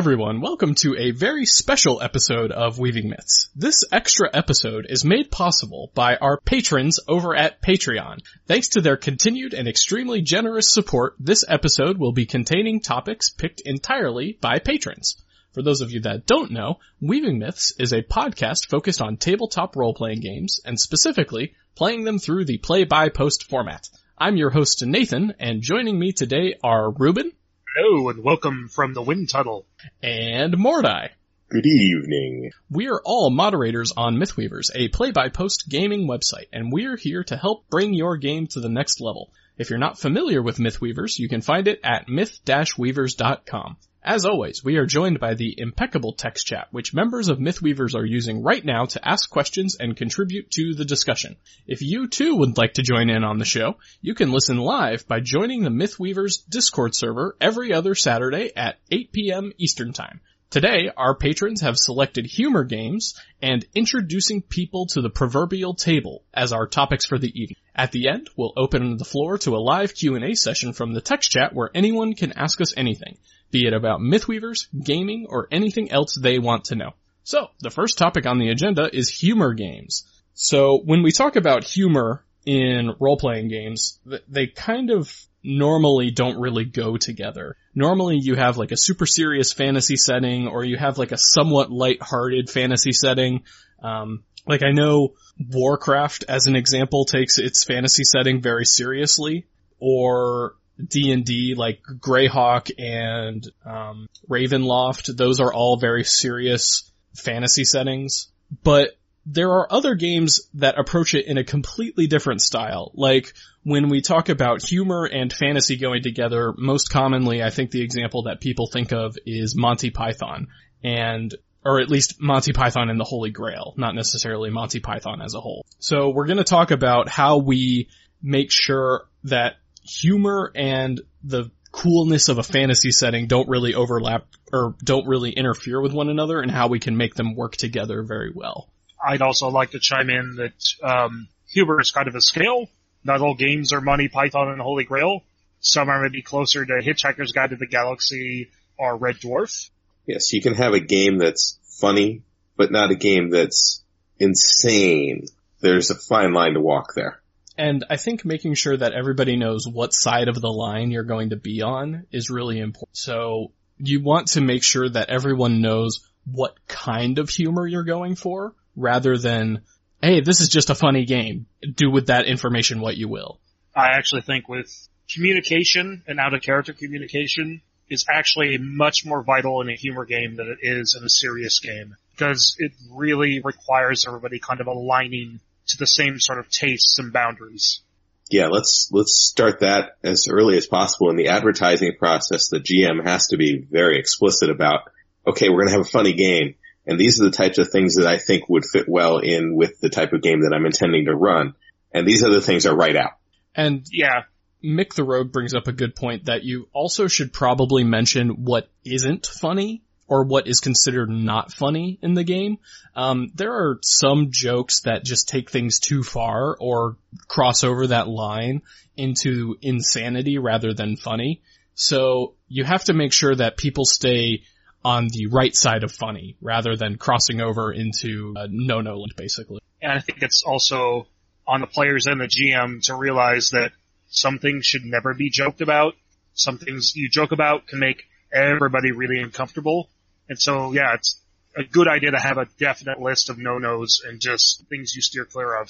Everyone, welcome to a very special episode of Weaving Myths. This extra episode is made possible by our patrons over at Patreon. Thanks to their continued and extremely generous support, this episode will be containing topics picked entirely by patrons. For those of you that don't know, Weaving Myths is a podcast focused on tabletop role-playing games, and specifically, playing them through the play-by-post format. I'm your host Nathan, and joining me today are Ruben. Hello and welcome from the wind tunnel. And Mordai. Good evening. We are all moderators on Mythweavers, a play-by-post gaming website, and we're here to help bring your game to the next level. If you're not familiar with Mythweavers, you can find it at myth-weavers.com. As always, we are joined by the impeccable text chat, which members of Mythweavers are using right now to ask questions and contribute to the discussion. If you too would like to join in on the show, you can listen live by joining the Mythweavers Discord server every other Saturday at 8 p.m. Eastern Time. Today, our patrons have selected humor games and introducing people to the proverbial table as our topics for the evening. At the end, we'll open the floor to a live Q&A session from the text chat where anyone can ask us anything be it about Mythweavers, gaming, or anything else they want to know. So, the first topic on the agenda is humor games. So, when we talk about humor in role-playing games, they kind of normally don't really go together. Normally you have like a super serious fantasy setting or you have like a somewhat light-hearted fantasy setting. Um, like I know Warcraft as an example takes its fantasy setting very seriously or D&D like Greyhawk and um, Ravenloft, those are all very serious fantasy settings. But there are other games that approach it in a completely different style. Like when we talk about humor and fantasy going together, most commonly I think the example that people think of is Monty Python. And or at least Monty Python and the Holy Grail, not necessarily Monty Python as a whole. So we're going to talk about how we make sure that humor and the coolness of a fantasy setting don't really overlap or don't really interfere with one another and how we can make them work together very well. I'd also like to chime in that um, humor is kind of a scale. Not all games are Monty Python and Holy Grail. Some are maybe closer to Hitchhiker's Guide to the Galaxy or Red Dwarf. Yes, you can have a game that's funny, but not a game that's insane. There's a fine line to walk there. And I think making sure that everybody knows what side of the line you're going to be on is really important. So you want to make sure that everyone knows what kind of humor you're going for rather than, hey, this is just a funny game. Do with that information what you will. I actually think with communication and out of character communication is actually much more vital in a humor game than it is in a serious game because it really requires everybody kind of aligning to the same sort of tastes and boundaries. Yeah, let's let's start that as early as possible in the advertising process. The GM has to be very explicit about, okay, we're going to have a funny game, and these are the types of things that I think would fit well in with the type of game that I'm intending to run, and these other things are right out. And yeah, Mick the Rogue brings up a good point that you also should probably mention what isn't funny or what is considered not funny in the game. Um, there are some jokes that just take things too far or cross over that line into insanity rather than funny. So you have to make sure that people stay on the right side of funny rather than crossing over into no-no land basically. And I think it's also on the players and the GM to realize that some things should never be joked about. Some things you joke about can make everybody really uncomfortable. And so, yeah, it's a good idea to have a definite list of no-nos and just things you steer clear of.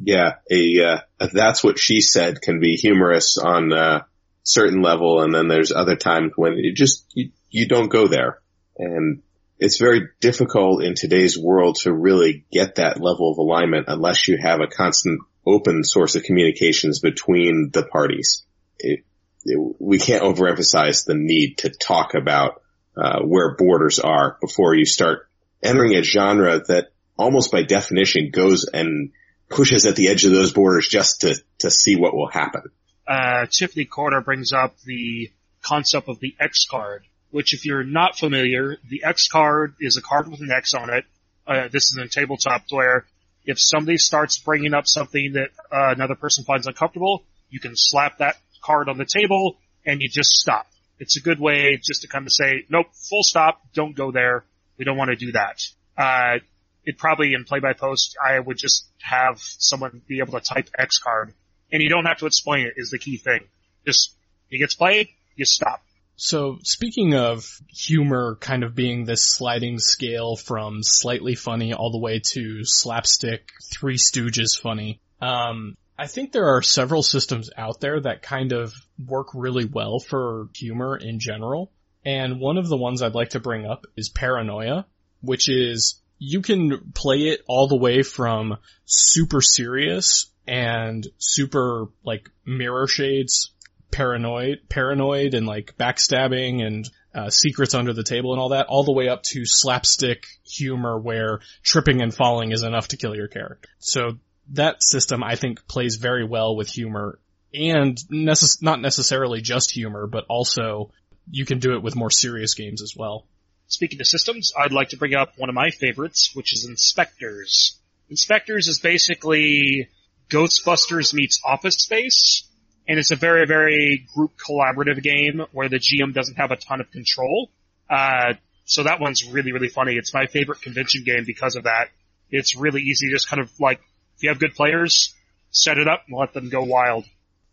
Yeah, a, uh, that's what she said can be humorous on a certain level, and then there's other times when you just you, you don't go there, and it's very difficult in today's world to really get that level of alignment unless you have a constant open source of communications between the parties. It, it, we can't overemphasize the need to talk about uh, where borders are before you start entering a genre that almost by definition goes and pushes at the edge of those borders just to, to see what will happen. Uh, Tiffany Corder brings up the concept of the X card, which if you're not familiar, the X card is a card with an X on it. Uh, this is in tabletop where if somebody starts bringing up something that uh, another person finds uncomfortable, you can slap that card on the table and you just stop It's a good way just to kind of say, nope, full stop, don't go there. We don't want to do that. Uh, it probably in play by post, I would just have someone be able to type X card and you don't have to explain it is the key thing. Just, it gets played, you stop. So speaking of humor kind of being this sliding scale from slightly funny all the way to slapstick, Three Stooges funny, um, I think there are several systems out there that kind of work really well for humor in general. And one of the ones I'd like to bring up is Paranoia, which is you can play it all the way from super serious and super like mirror shades paranoid, paranoid and like backstabbing and uh, secrets under the table and all that, all the way up to slapstick humor where tripping and falling is enough to kill your character. So that system I think plays very well with humor and necess- not necessarily just humor, but also you can do it with more serious games as well. Speaking of systems, I'd like to bring up one of my favorites, which is InSpectres. InSpectres is basically Ghostbusters meets Office Space, and it's a very, very group collaborative game where the GM doesn't have a ton of control. Uh, so that one's really, really funny. It's my favorite convention game because of that. It's really easy, to just kind of like, if you have good players, set it up and let them go wild.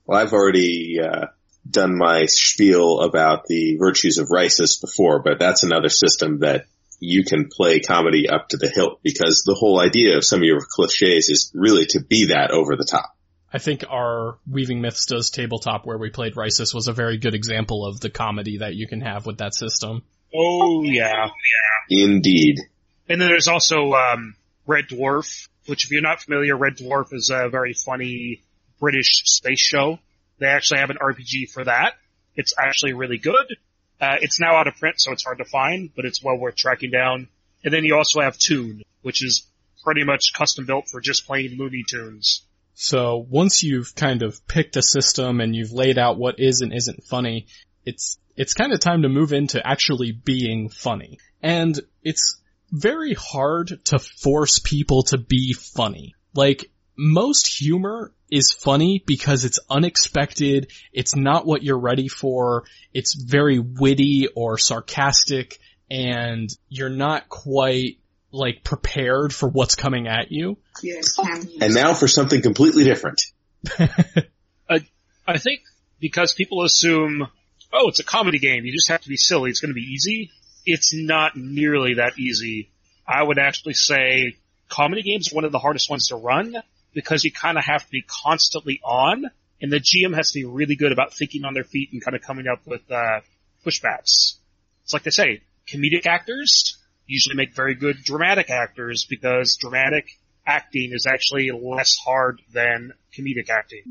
Well, I've already, uh, done my spiel about the virtues of Risus before, but that's another system that you can play comedy up to the hilt because the whole idea of some of your cliches is really to be that over the top. I think our Weaving Myths does tabletop where we played Risus was a very good example of the comedy that you can have with that system. Oh yeah, yeah. Indeed. And then there's also um, Red Dwarf, which if you're not familiar, Red Dwarf is a very funny British space show. They actually have an RPG for that. It's actually really good. Uh, it's now out of print, so it's hard to find, but it's well worth tracking down. And then you also have Toon, which is pretty much custom built for just playing Looney Tunes. So once you've kind of picked a system and you've laid out what is and isn't funny, it's, it's kind of time to move into actually being funny. And it's very hard to force people to be funny. Like, most humor is funny because it's unexpected, it's not what you're ready for, it's very witty or sarcastic, and you're not quite like prepared for what's coming at you. Yes. Oh. And now for something completely different. I, I think because people assume, oh, it's a comedy game, you just have to be silly, it's gonna be easy. It's not nearly that easy. I would actually say comedy games are one of the hardest ones to run because you kind of have to be constantly on, and the GM has to be really good about thinking on their feet and kind of coming up with uh, pushbacks. It's like they say, comedic actors usually make very good dramatic actors because dramatic acting is actually less hard than comedic acting.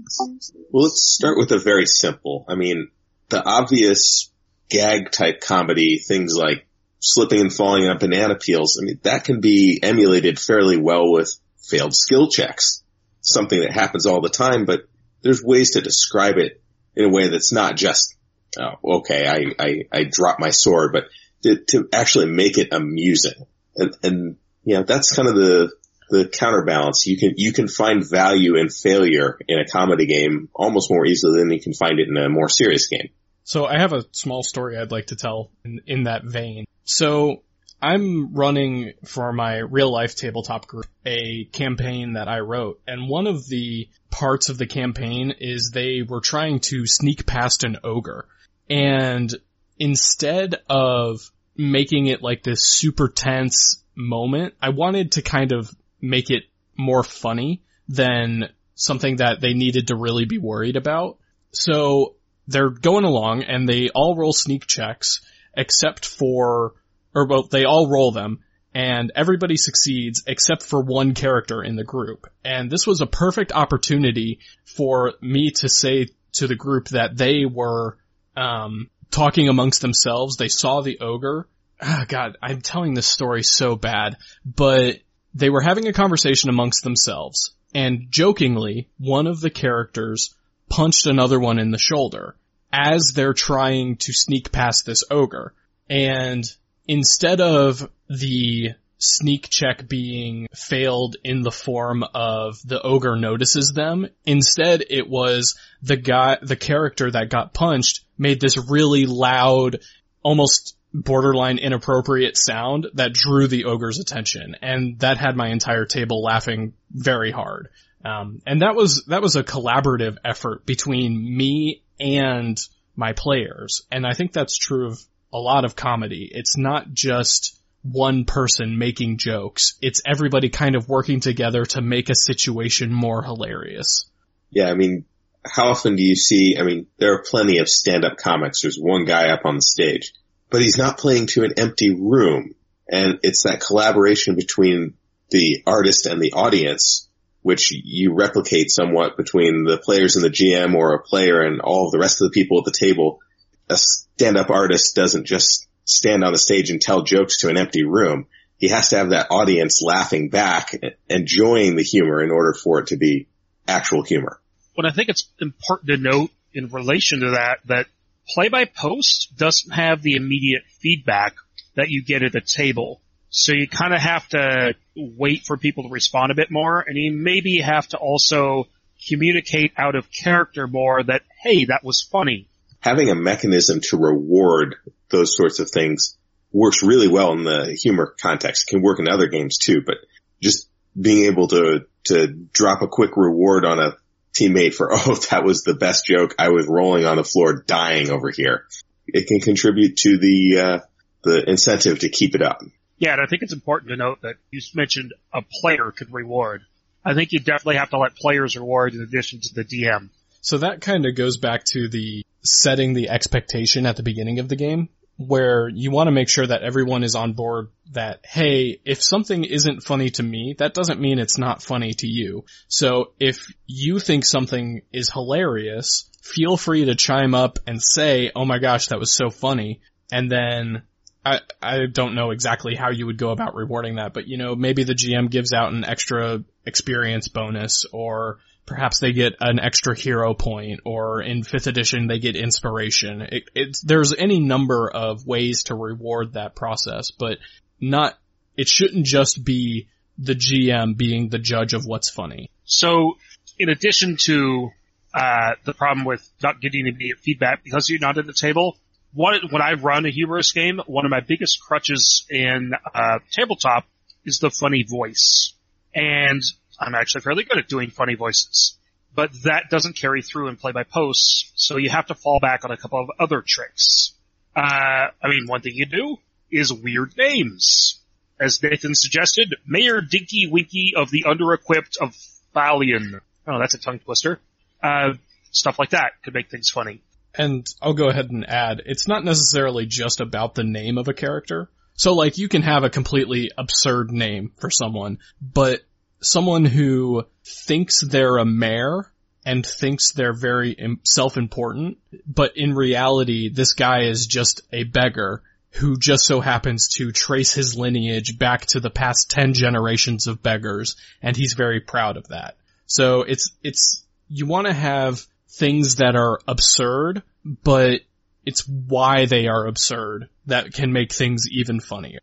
Well, let's start with a very simple. I mean, the obvious gag type comedy, things like slipping and falling on banana peels, I mean, that can be emulated fairly well with failed skill checks something that happens all the time, but there's ways to describe it in a way that's not just, oh, okay, I, I, I drop my sword, but to, to actually make it amusing. And, and, you know, that's kind of the, the counterbalance. You can, you can find value in failure in a comedy game almost more easily than you can find it in a more serious game. So I have a small story I'd like to tell in, in that vein. So I'm running for my real life tabletop group a campaign that I wrote, and one of the parts of the campaign is they were trying to sneak past an ogre. And instead of making it like this super tense moment, I wanted to kind of make it more funny than something that they needed to really be worried about. So they're going along and they all roll sneak checks except for or well, they all roll them, and everybody succeeds except for one character in the group. And this was a perfect opportunity for me to say to the group that they were, um, talking amongst themselves. They saw the ogre. Oh God, I'm telling this story so bad, but they were having a conversation amongst themselves, and jokingly, one of the characters punched another one in the shoulder as they're trying to sneak past this ogre. And instead of the sneak check being failed in the form of the ogre notices them. Instead, it was the guy, the character that got punched made this really loud, almost borderline inappropriate sound that drew the ogre's attention. And that had my entire table laughing very hard. Um, and that was, that was a collaborative effort between me and my players. And I think that's true of a lot of comedy. It's not just one person making jokes. It's everybody kind of working together to make a situation more hilarious. Yeah, I mean, how often do you see, I mean, there are plenty of stand-up comics. There's one guy up on the stage, but he's not playing to an empty room. And it's that collaboration between the artist and the audience, which you replicate somewhat between the players and the GM or a player and all of the rest of the people at the table. A stand-up artist doesn't just stand on the stage and tell jokes to an empty room. He has to have that audience laughing back, enjoying the humor in order for it to be actual humor. But I think it's important to note in relation to that, that play by post doesn't have the immediate feedback that you get at the table. So you kind of have to wait for people to respond a bit more and you maybe have to also communicate out of character more that, hey, that was funny. Having a mechanism to reward those sorts of things works really well in the humor context. It can work in other games too, but just being able to, to drop a quick reward on a teammate for, oh, that was the best joke. I was rolling on the floor dying over here. It can contribute to the, uh, the incentive to keep it up. Yeah, and I think it's important to note that you mentioned a player could reward. I think you definitely have to let players reward in addition to the DM. So that kind of goes back to the setting the expectation at the beginning of the game where you want to make sure that everyone is on board that, hey, if something isn't funny to me, that doesn't mean it's not funny to you. So if you think something is hilarious, feel free to chime up and say, oh my gosh, that was so funny. And then I, I don't know exactly how you would go about rewarding that, but you know, maybe the GM gives out an extra experience bonus or perhaps they get an extra hero point or in fifth edition they get inspiration. It, there's any number of ways to reward that process, but not, it shouldn't just be the GM being the judge of what's funny. So in addition to, uh, the problem with not getting immediate feedback because you're not at the table, one, when I run a humorous game, one of my biggest crutches in, uh, tabletop is the funny voice. And I'm actually fairly good at doing funny voices. But that doesn't carry through in play by posts, so you have to fall back on a couple of other tricks. Uh, I mean, one thing you do is weird names. As Nathan suggested, Mayor Dinky Winky of the under-equipped of Thalion. Oh, that's a tongue twister. Uh, stuff like that could make things funny. And I'll go ahead and add, it's not necessarily just about the name of a character. So like you can have a completely absurd name for someone, but someone who thinks they're a mayor and thinks they're very self-important, but in reality, this guy is just a beggar who just so happens to trace his lineage back to the past 10 generations of beggars, and he's very proud of that. So it's, it's, you want to have things that are absurd, but it's why they are absurd that can make things even funnier.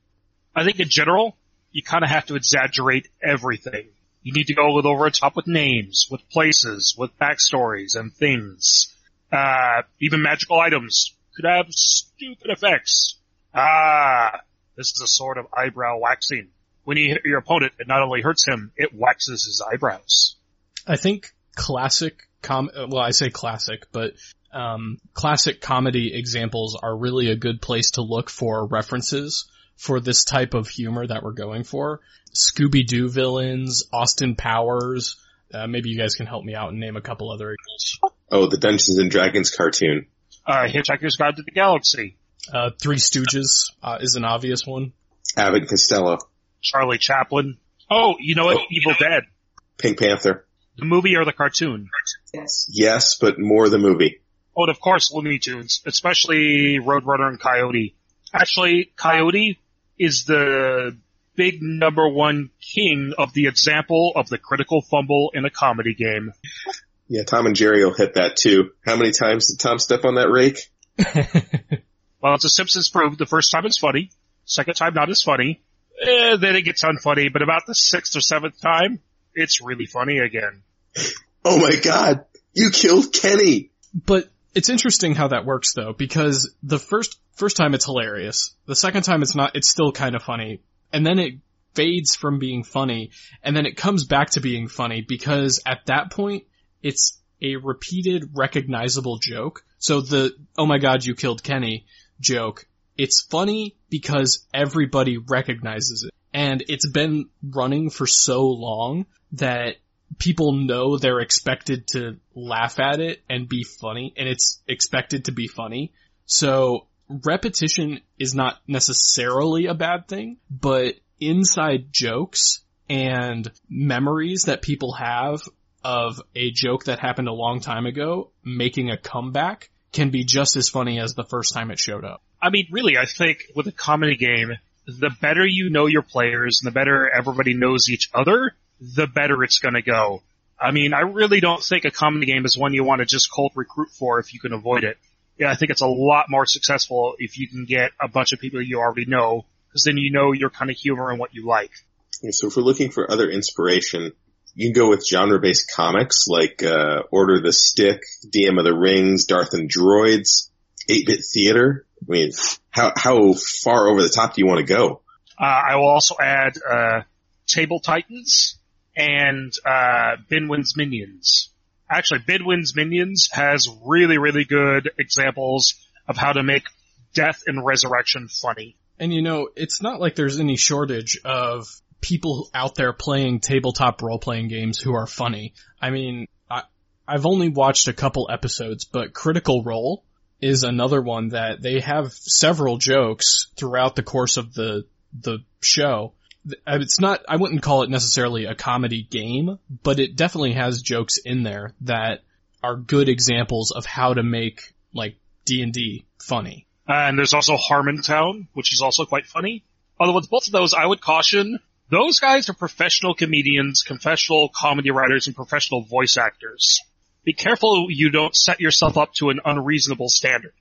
I think in general, you kind of have to exaggerate everything. You need to go with over the top with names, with places, with backstories and things. Uh, even magical items could have stupid effects. Ah, this is a sort of eyebrow waxing. When you hit your opponent, it not only hurts him, it waxes his eyebrows. I think classic com, well, I say classic, but um, classic comedy examples are really a good place to look for references for this type of humor that we're going for. Scooby-Doo villains, Austin Powers, uh, maybe you guys can help me out and name a couple other examples. Oh, the Dungeons and Dragons cartoon. Uh, Hitchhiker's Guide to the Galaxy. Uh, Three Stooges, uh, is an obvious one. Abbott and Costello. Charlie Chaplin. Oh, you know what? Oh, Evil you know. Dead. Pink Panther. The movie or the cartoon? Yes. Yes, but more the movie. Oh, and of course, Looney Tunes, especially Roadrunner and Coyote. Actually, Coyote is the big number one king of the example of the critical fumble in a comedy game. Yeah, Tom and Jerry will hit that too. How many times did Tom step on that rake? well, it's a Simpsons proved the first time it's funny, second time not as funny, eh, then it gets unfunny. But about the sixth or seventh time, it's really funny again. Oh my god, you killed Kenny! But it's interesting how that works though, because the first, first time it's hilarious. The second time it's not, it's still kind of funny. And then it fades from being funny, and then it comes back to being funny because at that point, it's a repeated recognizable joke. So the, oh my god, you killed Kenny joke, it's funny because everybody recognizes it. And it's been running for so long that people know they're expected to laugh at it and be funny, and it's expected to be funny. So repetition is not necessarily a bad thing, but inside jokes and memories that people have of a joke that happened a long time ago making a comeback can be just as funny as the first time it showed up. I mean, really, I think with a comedy game, the better you know your players and the better everybody knows each other, the better it's gonna go. I mean, I really don't think a comedy game is one you want to just cold recruit for if you can avoid it. Yeah, I think it's a lot more successful if you can get a bunch of people you already know, because then you know your kind of humor and what you like. Yeah, so if we're looking for other inspiration, you can go with genre-based comics like uh, Order the Stick, DM of the Rings, Darth and Droids, 8-bit theater. I mean, how how far over the top do you want to go? Uh, I will also add uh, Table Titans and uh, Binwin's Minions. Actually, Binwin's Minions has really, really good examples of how to make death and resurrection funny. And you know, it's not like there's any shortage of people out there playing tabletop role-playing games who are funny. I mean, I, I've only watched a couple episodes, but Critical Role is another one that they have several jokes throughout the course of the, the show. It's not, I wouldn't call it necessarily a comedy game, but it definitely has jokes in there that are good examples of how to make like D&D funny. Uh, and there's also Harmontown, which is also quite funny. Although with both of those, I would caution those guys are professional comedians, professional comedy writers, and professional voice actors. Be careful you don't set yourself up to an unreasonable standard.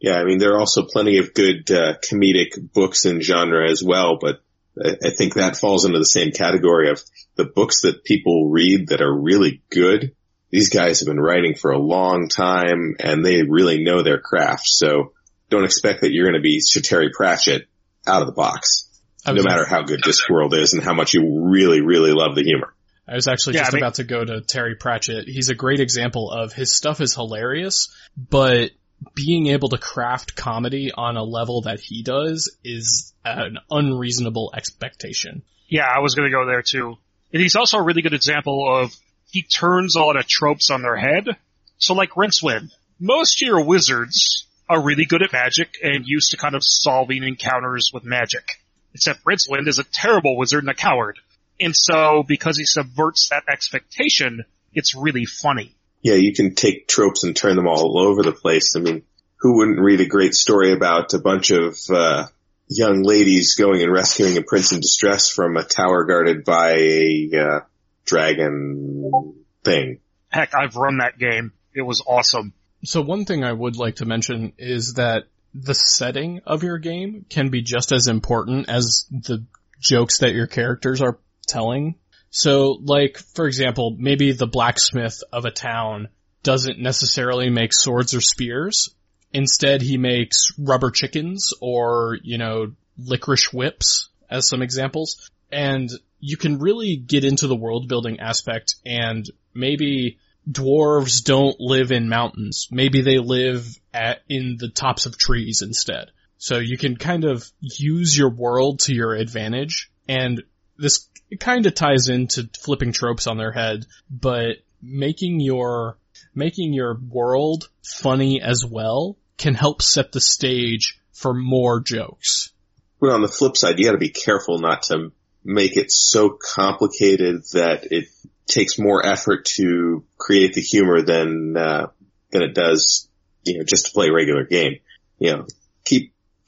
Yeah, I mean, there are also plenty of good uh, comedic books in genre as well, but I, I think that falls into the same category of the books that people read that are really good. These guys have been writing for a long time and they really know their craft. So don't expect that you're going to be Sir Terry Pratchett out of the box no matter how good Discworld is and how much you really, really love the humor. I was actually yeah, just I mean, about to go to Terry Pratchett. He's a great example of his stuff is hilarious, but being able to craft comedy on a level that he does is an unreasonable expectation. Yeah, I was gonna go there too. And he's also a really good example of he turns a lot of tropes on their head. So like Rincewind, most of your wizards are really good at magic and used to kind of solving encounters with magic. Except Rincewind is a terrible wizard and a coward. And so, because he subverts that expectation, it's really funny. Yeah, you can take tropes and turn them all over the place. I mean, who wouldn't read a great story about a bunch of, uh, young ladies going and rescuing a prince in distress from a tower guarded by a, uh, dragon thing? Heck, I've run that game. It was awesome. So one thing I would like to mention is that the setting of your game can be just as important as the jokes that your characters are telling. So like, for example, maybe the blacksmith of a town doesn't necessarily make swords or spears. Instead, he makes rubber chickens or, you know, licorice whips as some examples. And you can really get into the world building aspect and maybe dwarves don't live in mountains. Maybe they live at, in the tops of trees instead. So you can kind of use your world to your advantage and this kind of ties into flipping tropes on their head, but making your, making your world funny as well can help set the stage for more jokes. But on the flip side, you gotta be careful not to make it so complicated that it takes more effort to create the humor than uh, than it does, you know, just to play a regular game. You know,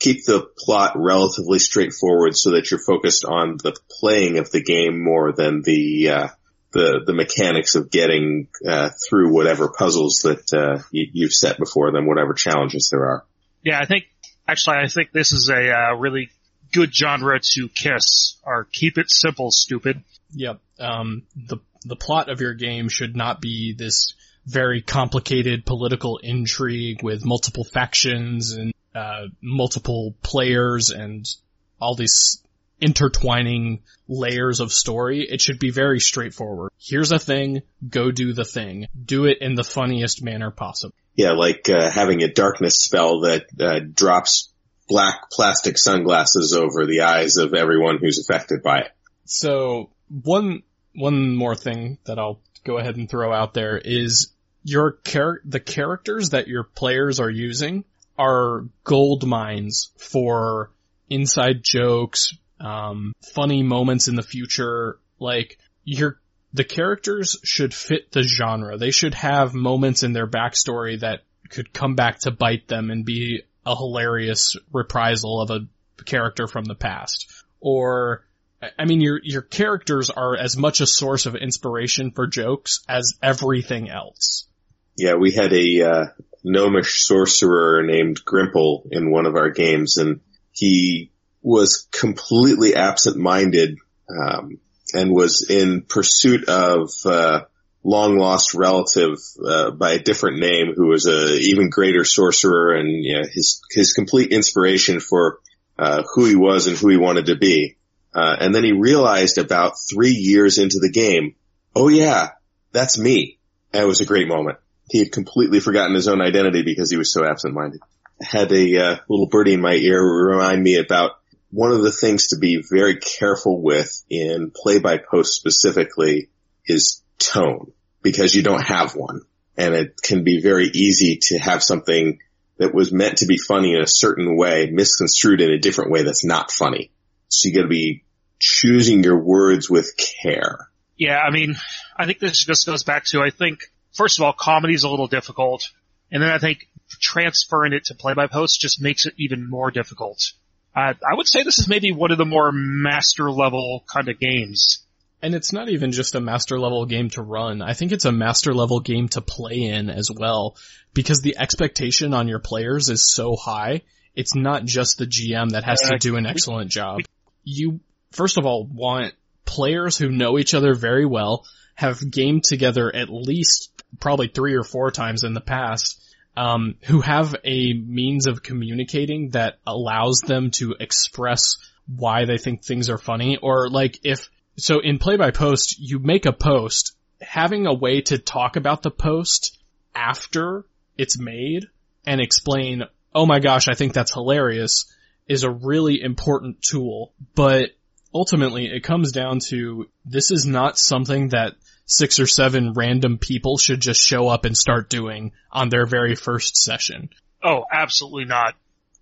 keep keep the plot relatively straightforward so that you're focused on the playing of the game more than the uh, the the mechanics of getting uh, through whatever puzzles that uh, you, you've set before them, whatever challenges there are. Yeah, I think actually I think this is a uh, really good genre to kiss or keep it simple, stupid. Yep. Um, the the plot of your game should not be this very complicated political intrigue with multiple factions and uh, multiple players and all these intertwining layers of story. It should be very straightforward. Here's a thing, go do the thing. Do it in the funniest manner possible. Yeah, like uh, having a darkness spell that uh, drops black plastic sunglasses over the eyes of everyone who's affected by it. So one one more thing that I'll go ahead and throw out there is your char- the characters that your players are using are gold mines for inside jokes, um, funny moments in the future. Like your the characters should fit the genre. They should have moments in their backstory that could come back to bite them and be a hilarious reprisal of a character from the past. Or I mean, your your characters are as much a source of inspiration for jokes as everything else. Yeah, we had a uh, gnomish sorcerer named Grimple in one of our games, and he was completely absent-minded um, and was in pursuit of uh, long lost relative uh, by a different name who was a even greater sorcerer, and you know, his his complete inspiration for uh, who he was and who he wanted to be. Uh, and then he realized about three years into the game, oh yeah, that's me. And it was a great moment. He had completely forgotten his own identity because he was so absent-minded. Had a uh, little birdie in my ear remind me about one of the things to be very careful with in play-by-post specifically is tone because you don't have one. And it can be very easy to have something that was meant to be funny in a certain way misconstrued in a different way that's not funny. So you gotta be choosing your words with care. Yeah, I mean, I think this just goes back to, I think, first of all, comedy is a little difficult. And then I think transferring it to play by post just makes it even more difficult. Uh, I would say this is maybe one of the more master level kind of games. And it's not even just a master level game to run. I think it's a master level game to play in as well because the expectation on your players is so high. It's not just the GM that has to do an excellent job. You, first of all, want players who know each other very well, have gamed together at least probably three or four times in the past, um, who have a means of communicating that allows them to express why they think things are funny. Or like if so in play by post you make a post. Having a way to talk about the post after it's made and explain oh my gosh I think that's hilarious is a really important tool. But ultimately it comes down to this is not something that six or seven random people should just show up and start doing on their very first session. Oh, absolutely not.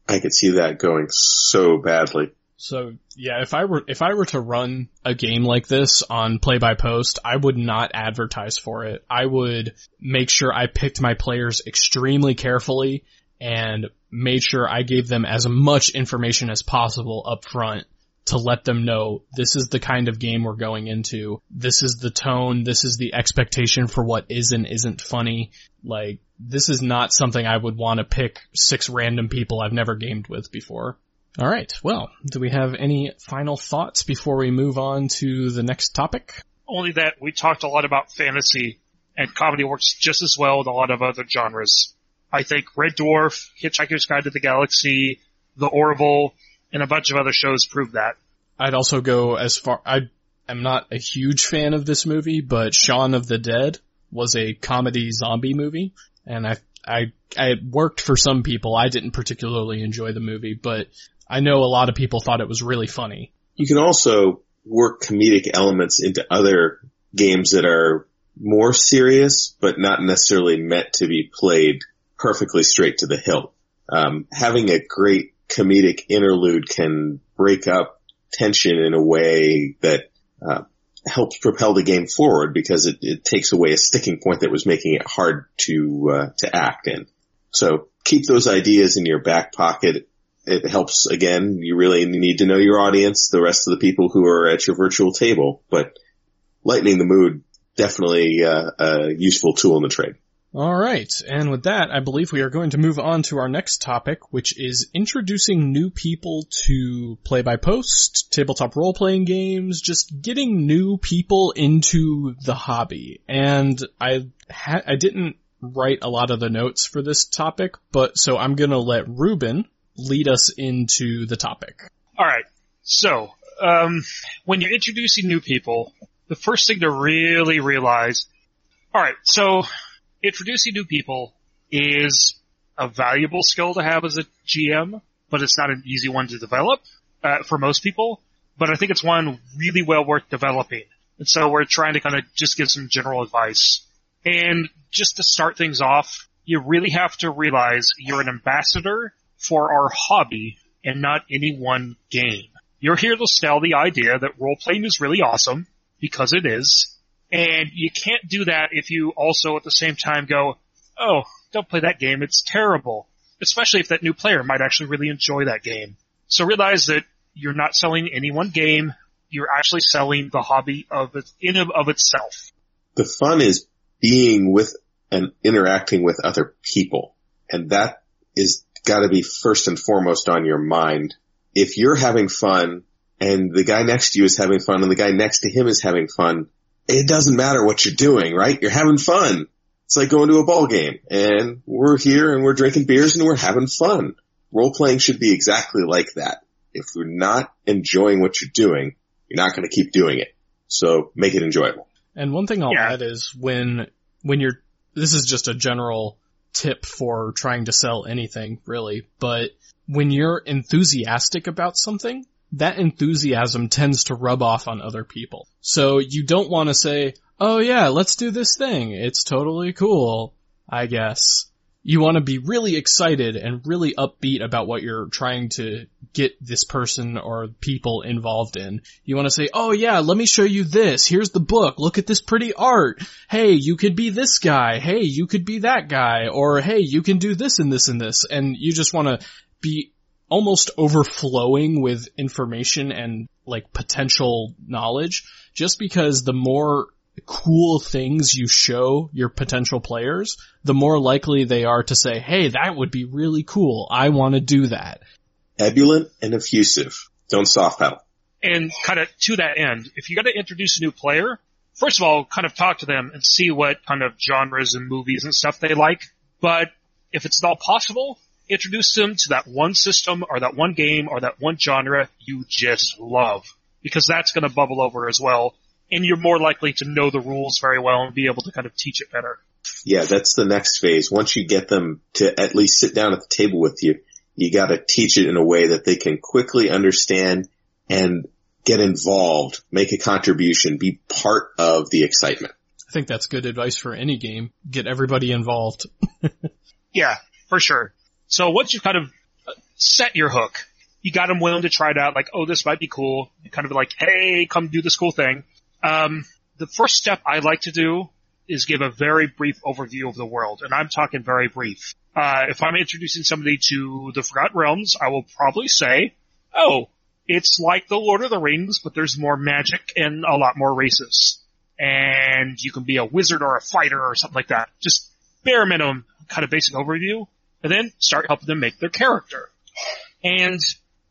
I could see that going so badly. So yeah, if I were if I were to run a game like this on play by post, I would not advertise for it. I would make sure I picked my players extremely carefully and made sure I gave them as much information as possible up front to let them know this is the kind of game we're going into. This is the tone. This is the expectation for what is and isn't funny. Like, this is not something I would want to pick six random people I've never gamed with before. Alright, well, do we have any final thoughts before we move on to the next topic? Only that we talked a lot about fantasy and comedy works just as well with a lot of other genres. I think Red Dwarf, Hitchhiker's Guide to the Galaxy, The Orville, and a bunch of other shows prove that. I'd also go as far, I am not a huge fan of this movie, but Shaun of the Dead was a comedy zombie movie, and I, I, I worked for some people. I didn't particularly enjoy the movie, but I know a lot of people thought it was really funny. You can also work comedic elements into other games that are more serious, but not necessarily meant to be played perfectly straight to the hilt. Um, having a great comedic interlude can break up tension in a way that uh, helps propel the game forward because it, it, takes away a sticking point that was making it hard to uh, to act in. So keep those ideas in your back pocket. It helps again. You really need to know your audience, the rest of the people who are at your virtual table, but lightening the mood definitely uh, a useful tool in the trade. Alright, and with that, I believe we are going to move on to our next topic, which is introducing new people to play by post, tabletop role playing games, just getting new people into the hobby. And I ha- I didn't write a lot of the notes for this topic, but so I'm gonna let Ruben lead us into the topic. Alright, so, um, when you're introducing new people, the first thing to really realize, alright, so introducing new people is a valuable skill to have as a GM, but it's not an easy one to develop uh, for most people. But I think it's one really well worth developing. And so we're trying to kind of just give some general advice. And just to start things off, you really have to realize you're an ambassador for our hobby and not any one game. You're here to sell the idea that role playing is really awesome because it is, and you can't do that if you also at the same time go, oh, don't play that game, it's terrible. Especially if that new player might actually really enjoy that game. So realize that you're not selling any one game, you're actually selling the hobby of it, in of itself. The fun is being with and interacting with other people. And that is gotta be first and foremost on your mind. If you're having fun and the guy next to you is having fun and the guy next to him is having fun, it doesn't matter what you're doing, right? You're having fun. It's like going to a ball game and we're here and we're drinking beers and we're having fun. Role playing should be exactly like that. If you're not enjoying what you're doing, you're not going to keep doing it. So make it enjoyable. And one thing I'll Yeah. add is when, when you're, this is just a general tip for trying to sell anything, really, but when you're enthusiastic about something, that enthusiasm tends to rub off on other people. So you don't want to say, oh yeah, let's do this thing. It's totally cool, I guess. You want to be really excited and really upbeat about what you're trying to get this person or people involved in. You want to say, oh yeah, let me show you this. Here's the book. Look at this pretty art. Hey, you could be this guy. Hey, you could be that guy. Or hey, you can do this and this and this. And you just want to be almost overflowing with information and like potential knowledge just because the more cool things you show your potential players, the more likely they are to say, hey, that would be really cool. I want to do that. Ebullient and effusive. Don't soft pedal. And kind of to that end, if you're going to introduce a new player, first of all, kind of talk to them and see what kind of genres and movies and stuff they like. But if it's at all possible, introduce them to that one system or that one game or that one genre you just love. Because that's going to bubble over as well. And you're more likely to know the rules very well and be able to kind of teach it better. Yeah, that's the next phase. Once you get them to at least sit down at the table with you, you gotta teach it in a way that they can quickly understand and get involved, make a contribution, be part of the excitement. I think that's good advice for any game. Get everybody involved. Yeah, for sure. So once you kind of uh, set your hook, you got them willing to try it out, like, oh, this might be cool. Kind of like, hey, come do this cool thing. Um, the first step I like to do is give a very brief overview of the world, and I'm talking very brief. Uh, if I'm introducing somebody to the Forgotten Realms, I will probably say, oh, it's like the Lord of the Rings, but there's more magic and a lot more races. And you can be a wizard or a fighter or something like that. Just bare minimum kind of basic overview, and then start helping them make their character. And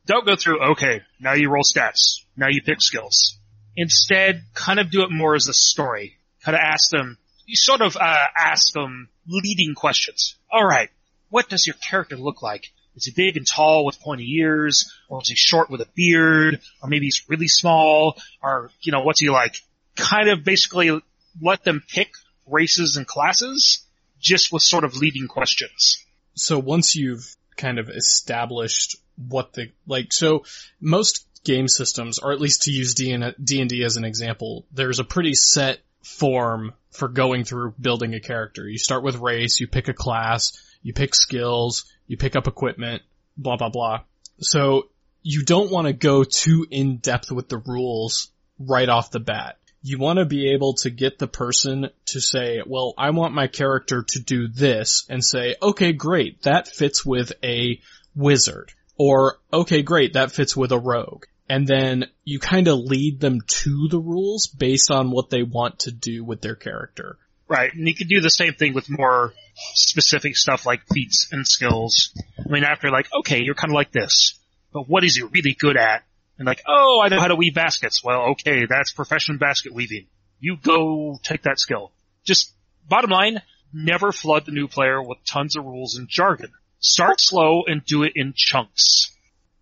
don't go through, okay, now you roll stats, now you pick skills. Instead, kind of do it more as a story. Kind of ask them, you sort of uh, ask them leading questions. Alright, what does your character look like? Is he big and tall with pointy ears? Or is he short with a beard? Or maybe he's really small? Or, you know, what's he like? Kind of basically let them pick races and classes just with sort of leading questions. So once you've kind of established what the, like, so most game systems, or at least to use D and D as an example, there's a pretty set form for going through building a character. You start with race, you pick a class, you pick skills, you pick up equipment, blah blah blah. So you don't want to go too in depth with the rules right off the bat. You want to be able to get the person to say, well, I want my character to do this and say, okay, great, that fits with a wizard. Or, okay, great, that fits with a rogue. And then you kind of lead them to the rules based on what they want to do with their character. Right, and you could do the same thing with more specific stuff like feats and skills. I mean, after like, okay, you're kind of like this, but what is he really good at? And like, oh, I know how to weave baskets. Well, okay, that's professional basket weaving. You go take that skill. Just bottom line, never flood the new player with tons of rules and jargon. Start slow and do it in chunks.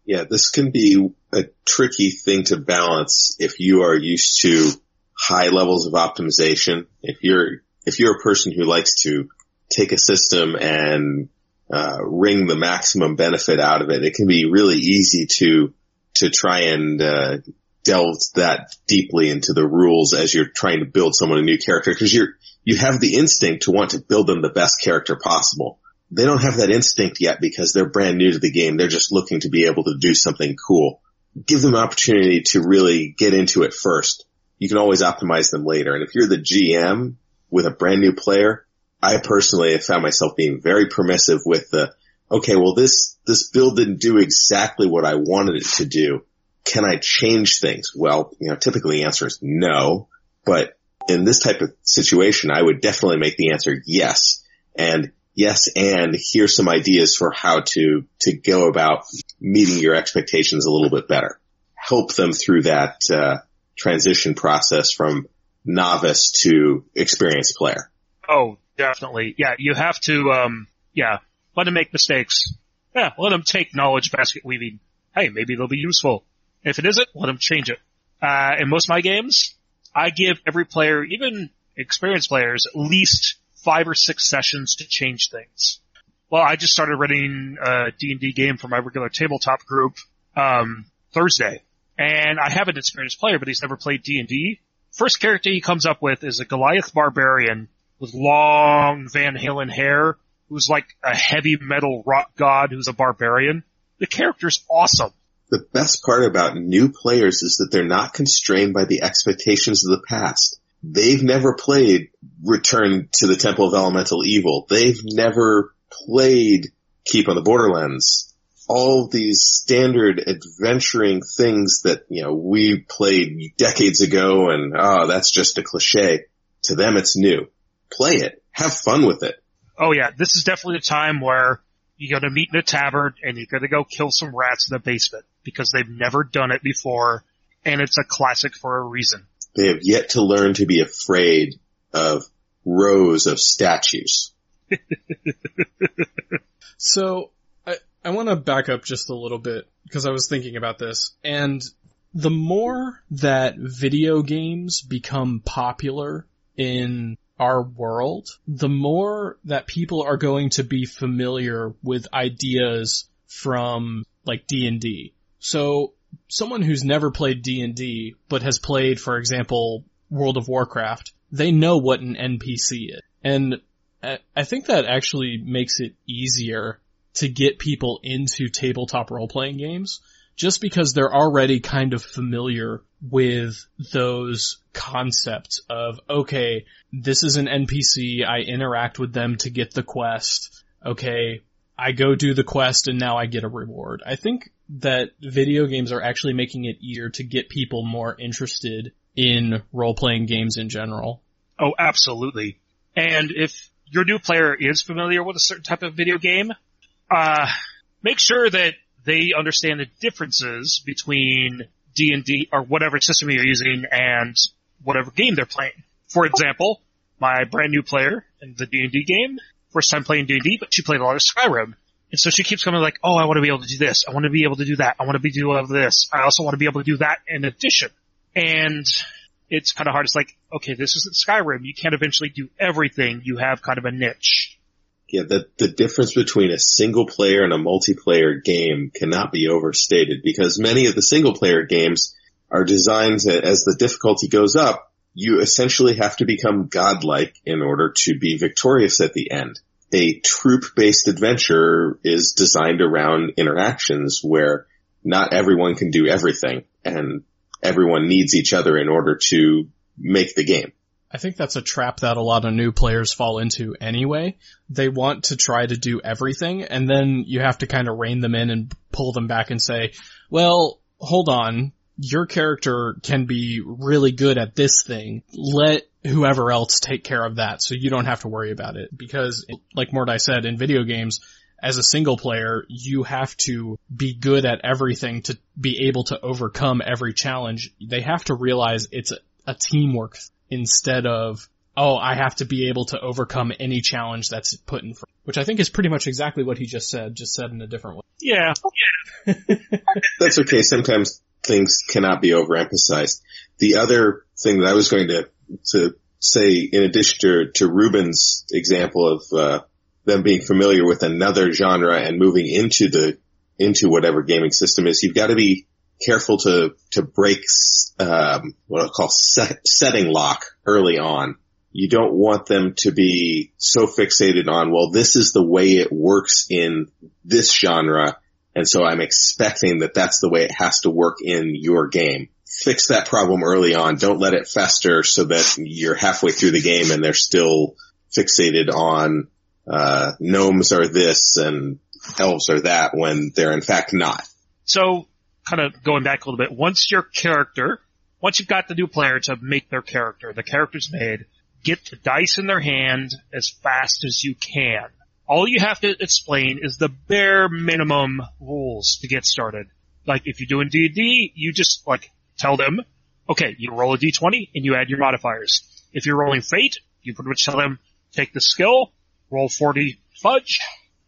Yeah, this can be a tricky thing to balance if you are used to high levels of optimization. If you're, if you're a person who likes to take a system and uh, wring the maximum benefit out of it, it can be really easy to to try and uh, delve that deeply into the rules as you're trying to build someone a new character because you're you have the instinct to want to build them the best character possible. They don't have that instinct yet because they're brand new to the game. They're just looking to be able to do something cool. Give them an opportunity to really get into it first. You can always optimize them later. And if you're the GM with a brand new player, I personally have found myself being very permissive with the, okay, well this, this build didn't do exactly what I wanted it to do. Can I change things? Well, you know, typically the answer is no, but in this type of situation, I would definitely make the answer yes. And yes, and here's some ideas for how to, to go about meeting your expectations a little bit better. Help them through that, uh, transition process from novice to experienced player. Oh, definitely. Yeah, you have to, um, yeah, let them make mistakes. Yeah, let them take knowledge basket weaving. Hey, maybe they'll be useful. If it isn't, let them change it. Uh, in most of my games, I give every player, even experienced players, at least five or six sessions to change things. Well, I just started running a D&D game for my regular tabletop group, um, Thursday. And I have an experienced player, but he's never played D&D. First character he comes up with is a Goliath barbarian with long Van Halen hair, who's like a heavy metal rock god who's a barbarian. The character's awesome. The best part about new players is that they're not constrained by the expectations of the past. They've never played Return to the Temple of Elemental Evil. They've never played Keep on the Borderlands. All these standard adventuring things that, you know, we played decades ago and, oh, that's just a cliche. To them, it's new. Play it. Have fun with it. Oh yeah, this is definitely a time where you're going to meet in a tavern and you're going to go kill some rats in the basement because they've never done it before and it's a classic for a reason. They have yet to learn to be afraid of rows of statues. So I, I want to back up just a little bit because I was thinking about this and the more that video games become popular in our world, the more that people are going to be familiar with ideas from like D&D. So someone who's never played D&D but has played, for example, World of Warcraft, they know what an NPC is. And I think that actually makes it easier to get people into tabletop role-playing games just because they're already kind of familiar with those concepts of, okay, this is an NPC, I interact with them to get the quest, okay, I go do the quest and now I get a reward. I think that video games are actually making it easier to get people more interested in role-playing games in general. Oh, absolutely. And if your new player is familiar with a certain type of video game, uh, make sure that they understand the differences between D&D or whatever system you're using and whatever game they're playing. For example, my brand new player in the D&D game, first time playing D&D, but she played a lot of Skyrim. And so she keeps coming like, oh, I want to be able to do this. I want to be able to do that. I want to be doing this. I also want to be able to do that in addition. And it's kind of hard. It's like, okay, this isn't Skyrim. You can't eventually do everything. You have kind of a niche. Yeah, the, the difference between a single player and a multiplayer game cannot be overstated because many of the single player games are designed to, as the difficulty goes up, you essentially have to become godlike in order to be victorious at the end. A troop-based adventure is designed around interactions where not everyone can do everything and everyone needs each other in order to make the game. I think that's a trap that a lot of new players fall into anyway. They want to try to do everything and then you have to kind of rein them in and pull them back and say, well, hold on. your character can be really good at this thing. Let whoever else take care of that so you don't have to worry about it. Because like Mordai said, in video games, as a single player, you have to be good at everything to be able to overcome every challenge. They have to realize it's a, a teamwork instead of, oh, I have to be able to overcome any challenge that's put in front, which I think is pretty much exactly what he just said, just said in a different way. Yeah. That's okay. Sometimes things cannot be overemphasized. The other thing that I was going to, to say, in addition to, to Ruben's example of, uh, them being familiar with another genre and moving into the, into whatever gaming system is, you've got to be careful to, to break, um, what I'll call set, setting lock early on. You don't want them to be so fixated on, well, this is the way it works in this genre. And so I'm expecting that that's the way it has to work in your game. Fix that problem early on. Don't let it fester so that you're halfway through the game and they're still fixated on uh, gnomes are this and elves are that when they're in fact not. So, kind of going back a little bit, once your character, once you've got the new player to make their character, the character's made, get the dice in their hand as fast as you can. All you have to explain is the bare minimum rules to get started. Like if you're doing D&D, you just like tell them, okay, you roll a D20 and you add your modifiers. If you're rolling fate, you pretty much tell them, take the skill, roll 40 fudge,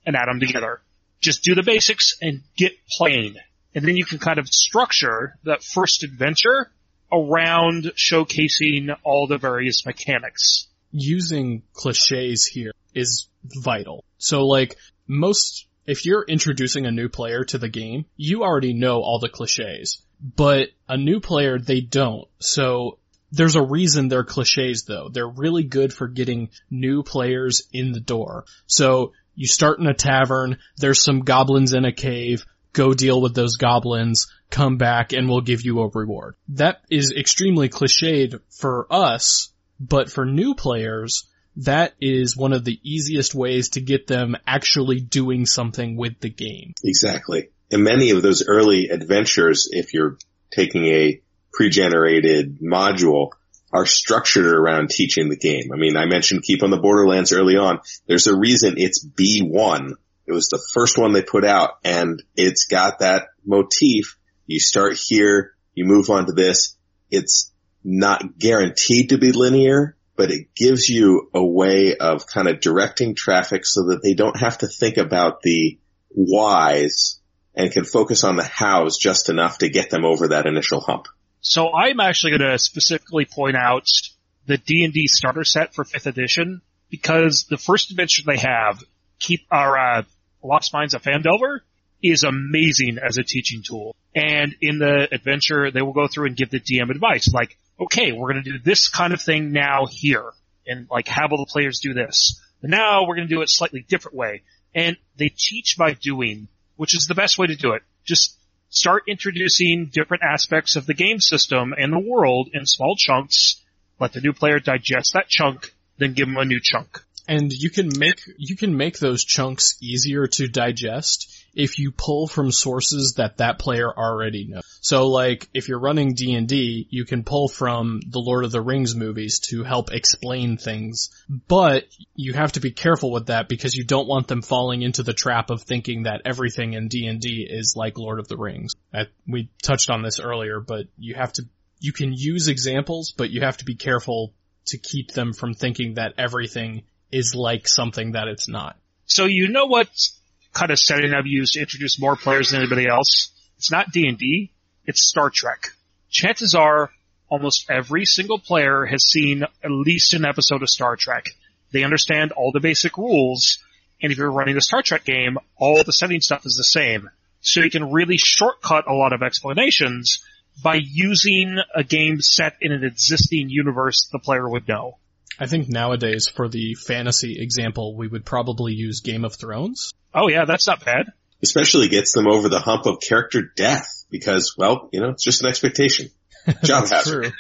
and add them together. Just do the basics and get playing. And then you can kind of structure that first adventure around showcasing all the various mechanics. Using cliches here is vital. So like most, if you're introducing a new player to the game, you already know all the cliches, but a new player, they don't. So there's a reason they're cliches though. They're really good for getting new players in the door. So you start in a tavern, there's some goblins in a cave, go deal with those goblins, come back and we'll give you a reward. That is extremely cliched for us, but for new players, that is one of the easiest ways to get them actually doing something with the game. Exactly. In many of those early adventures, if you're taking a pre-generated module are structured around teaching the game. I mean, I mentioned Keep on the Borderlands early on. There's a reason it's B1. It was the first one they put out and it's got that motif. You start here, you move on to this. It's not guaranteed to be linear, but it gives you a way of kind of directing traffic so that they don't have to think about the whys and can focus on the hows just enough to get them over that initial hump. So I'm actually going to specifically point out the D&D starter set for 5th edition because the first adventure they have, keep our uh, Lost Mines of Phandelver, is amazing as a teaching tool. And in the adventure, they will go through and give the DM advice, like, okay, we're going to do this kind of thing now here, and like have all the players do this. But now we're going to do it slightly different way. And they teach by doing, which is the best way to do it. Just start introducing different aspects of the game system and the world in small chunks. Let the new player digest that chunk, then give them a new chunk. And you can make, you can make those chunks easier to digest if you pull from sources that that player already knows. So like, if you're running D&D, you can pull from the Lord of the Rings movies to help explain things, but you have to be careful with that because you don't want them falling into the trap of thinking that everything in D&D is like Lord of the Rings. I, we touched on this earlier, but you have to, you can use examples, but you have to be careful to keep them from thinking that everything is like something that it's not. So you know what kind of setting I've used to introduce more players than anybody else? It's not D&D, it's Star Trek. Chances are almost every single player has seen at least an episode of Star Trek. They understand all the basic rules, and if you're running a Star Trek game, all the setting stuff is the same. So you can really shortcut a lot of explanations by using a game set in an existing universe the player would know. I think nowadays for the fantasy example, we would probably use Game of Thrones. Oh yeah, that's not bad. Especially gets them over the hump of character death because, well, you know, it's just an expectation. Job hazard.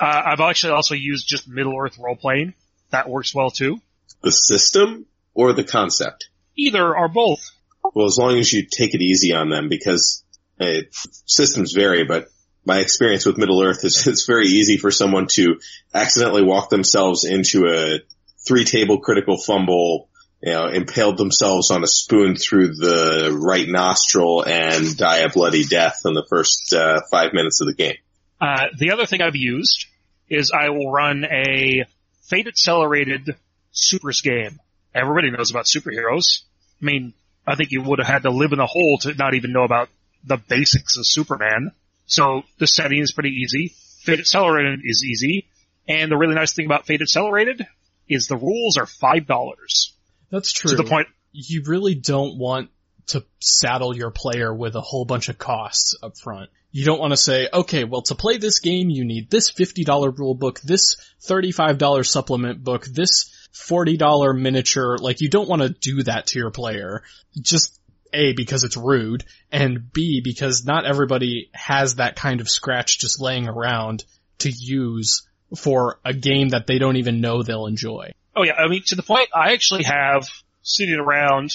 Uh, I've actually also used just Middle Earth role playing. That works well too. The system or the concept? Either or both. Well, as long as you take it easy on them because uh, systems vary, but my experience with Middle Earth is it's very easy for someone to accidentally walk themselves into a three table critical fumble, you know, impaled themselves on a spoon through the right nostril and die a bloody death in the first uh, five minutes of the game. Uh, the other thing I've used is I will run a Fate Accelerated Supers game. Everybody knows about superheroes. I mean, I think you would have had to live in a hole to not even know about the basics of Superman. So the setting is pretty easy. Fate Accelerated is easy. And the really nice thing about Fate Accelerated is the rules are five dollars. That's true. To the point, you really don't want to saddle your player with a whole bunch of costs up front. You don't want to say, okay, well to play this game you need this $50 rule book, this $35 supplement book, this $40 miniature, like you don't want to do that to your player. Just A, because it's rude, and B, because not everybody has that kind of scratch just laying around to use for a game that they don't even know they'll enjoy. Oh yeah, I mean, to the point, I actually have sitting around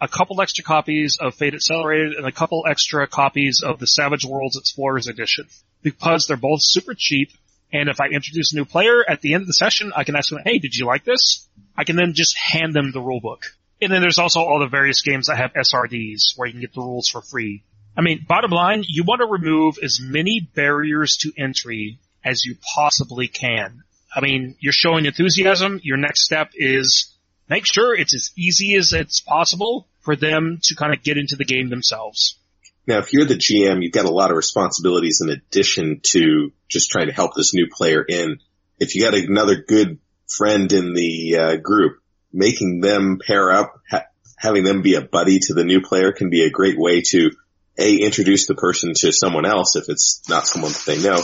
a couple extra copies of Fate Accelerated and a couple extra copies of the Savage Worlds Explorers Edition. Because they're both super cheap, and if I introduce a new player at the end of the session, I can ask them, hey, did you like this? I can then just hand them the rulebook. And then there's also all the various games that have SRDs where you can get the rules for free. I mean, bottom line, you want to remove as many barriers to entry as you possibly can. I mean, you're showing enthusiasm. Your next step is make sure it's as easy as it's possible for them to kind of get into the game themselves. Now, if you're the GM, you've got a lot of responsibilities in addition to just trying to help this new player in. If you got another good friend in the uh, group, making them pair up, ha- having them be a buddy to the new player can be a great way to a introduce the person to someone else if it's not someone that they know.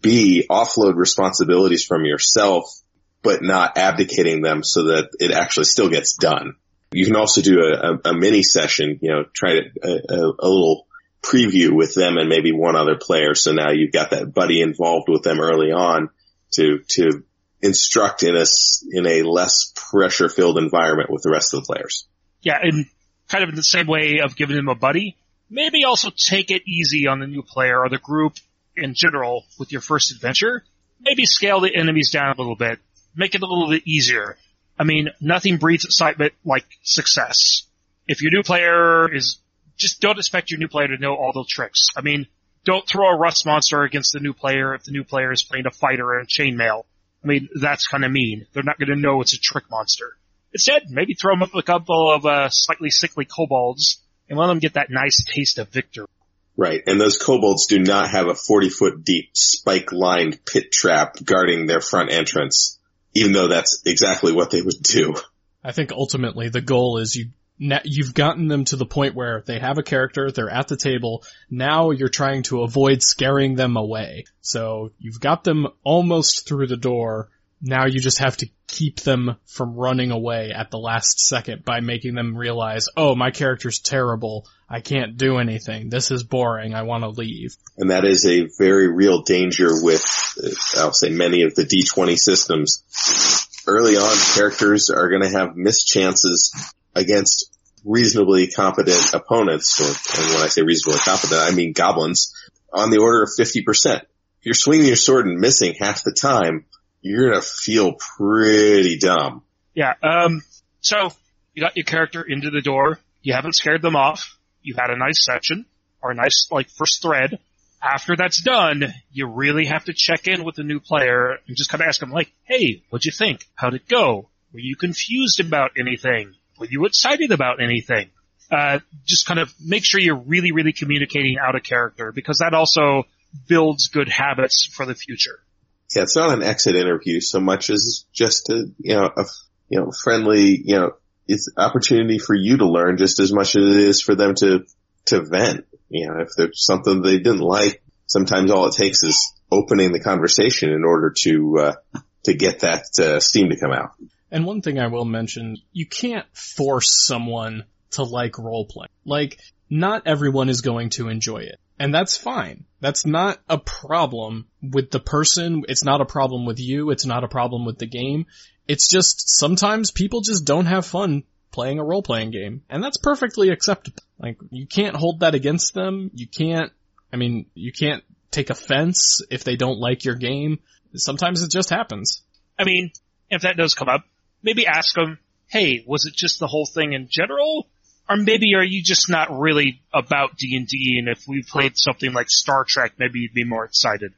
B offload responsibilities from yourself, but not abdicating them so that it actually still gets done. You can also do a, a, a mini session, you know, try to, a, a, little preview with them and maybe one other player. So now you've got that buddy involved with them early on to, to instruct in a, in a less pressure filled environment with the rest of the players. Yeah. And kind of in the same way of giving them a buddy, maybe also take it easy on the new player or the group in general with your first adventure. Maybe scale the enemies down a little bit. Make it a little bit easier. I mean, nothing breeds excitement like success. If your new player is, just don't expect your new player to know all the tricks. I mean, don't throw a rust monster against the new player if the new player is playing a fighter in chainmail. I mean, that's kind of mean. They're not going to know it's a trick monster. Instead, maybe throw them up a couple of uh, slightly sickly kobolds and let them get that nice taste of victory. Right, and those kobolds do not have a 40 foot deep spike lined pit trap guarding their front entrance, even though that's exactly what they would do. I think ultimately the goal is you you've gotten them to the point where they have a character, they're at the table, now you're trying to avoid scaring them away. So you've got them almost through the door, now you just have to keep them from running away at the last second by making them realize, oh, my character's terrible. I can't do anything. This is boring. I want to leave. And that is a very real danger with, uh, I'll say many of the D20 systems. Early on, characters are going to have missed chances against reasonably competent opponents, or, and when I say reasonably competent, I mean goblins, on the order of 50%. If you're swinging your sword and missing half the time, you're gonna feel pretty dumb. Yeah. Um. So you got your character into the door. You haven't scared them off. You've had a nice section or a nice like first thread. After that's done, you really have to check in with the new player and just kind of ask them like, "Hey, what'd you think? How'd it go? Were you confused about anything? You excited about anything?" Uh, just kind of make sure you're really, really communicating out of character because that also builds good habits for the future yeah, it's not an exit interview so much as just a, you know, a, you know, friendly, you know, it's opportunity for you to learn just as much as it is for them to, to vent. You know, if there's something they didn't like, sometimes all it takes is opening the conversation in order to, uh, to get that, uh, steam to come out. And one thing I will mention, you can't force someone to like role playing. Like, not everyone is going to enjoy it. And that's fine. That's not a problem with the person. It's not a problem with you. It's not a problem with the game. It's just sometimes people just don't have fun playing a role playing game. And that's perfectly acceptable. Like, you can't hold that against them. You can't, I mean, you can't take offense if they don't like your game. Sometimes it just happens. I mean, if that does come up, maybe ask them, hey, was it just the whole thing in general? Or maybe are you just not really about D&D and if we played something like Star Trek, maybe you'd be more excited.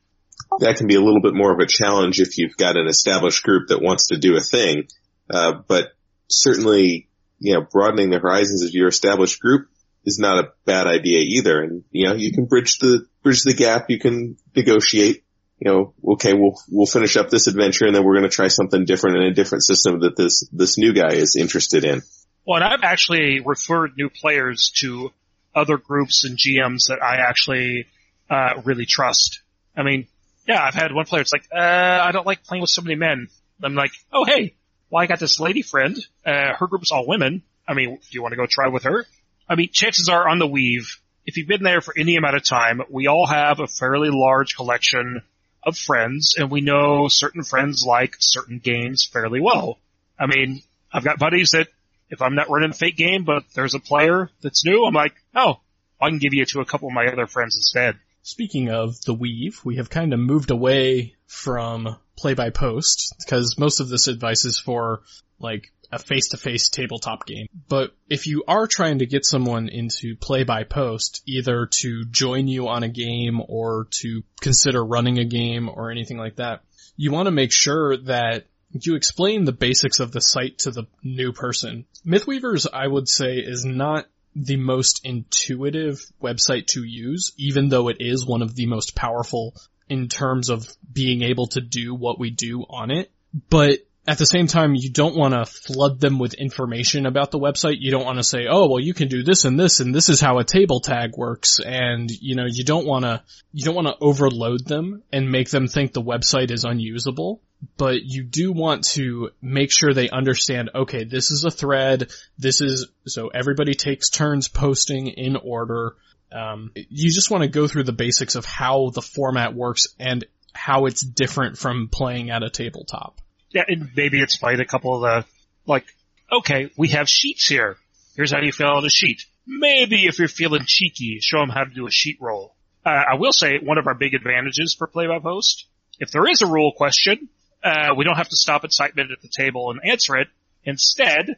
That can be a little bit more of a challenge if you've got an established group that wants to do a thing. Uh, but certainly, you know, broadening the horizons of your established group is not a bad idea either. And, you know, you can bridge the, bridge the gap, you can negotiate, you know, okay, we'll, we'll finish up this adventure and then we're going to try something different in a different system that this, this new guy is interested in. Well, and I've actually referred new players to other groups and GMs that I actually, uh, really trust. I mean, yeah, I've had one player, it's like, uh, I don't like playing with so many men. I'm like, oh hey, well I got this lady friend, uh, her group's all women. I mean, do you want to go try with her? I mean, chances are on the Weave, if you've been there for any amount of time, we all have a fairly large collection of friends, and we know certain friends like certain games fairly well. I mean, I've got buddies that if I'm not running a fake game, but there's a player that's new, I'm like, oh, I can give you to a couple of my other friends instead. Speaking of the Weave, we have kind of moved away from play by post because most of this advice is for like a face-to-face tabletop game. But if you are trying to get someone into play by post, either to join you on a game or to consider running a game or anything like that, you want to make sure that you explain the basics of the site to the new person. Mythweavers, I would say, is not the most intuitive website to use, even though it is one of the most powerful in terms of being able to do what we do on it. But at the same time, you don't want to flood them with information about the website. You don't want to say, oh, well, you can do this and this and this is how a table tag works. And, you know, you don't want to, you don't want to overload them and make them think the website is unusable. But you do want to make sure they understand, okay, this is a thread. This is, so everybody takes turns posting in order. Um, you just want to go through the basics of how the format works and how it's different from playing at a tabletop. And maybe explain a couple of the, like, okay, we have sheets here. Here's how you fill out a sheet. Maybe if you're feeling cheeky, show them how to do a sheet roll. Uh, I will say one of our big advantages for play by post, if there is a rule question, uh, we don't have to stop site at the table and answer it. Instead,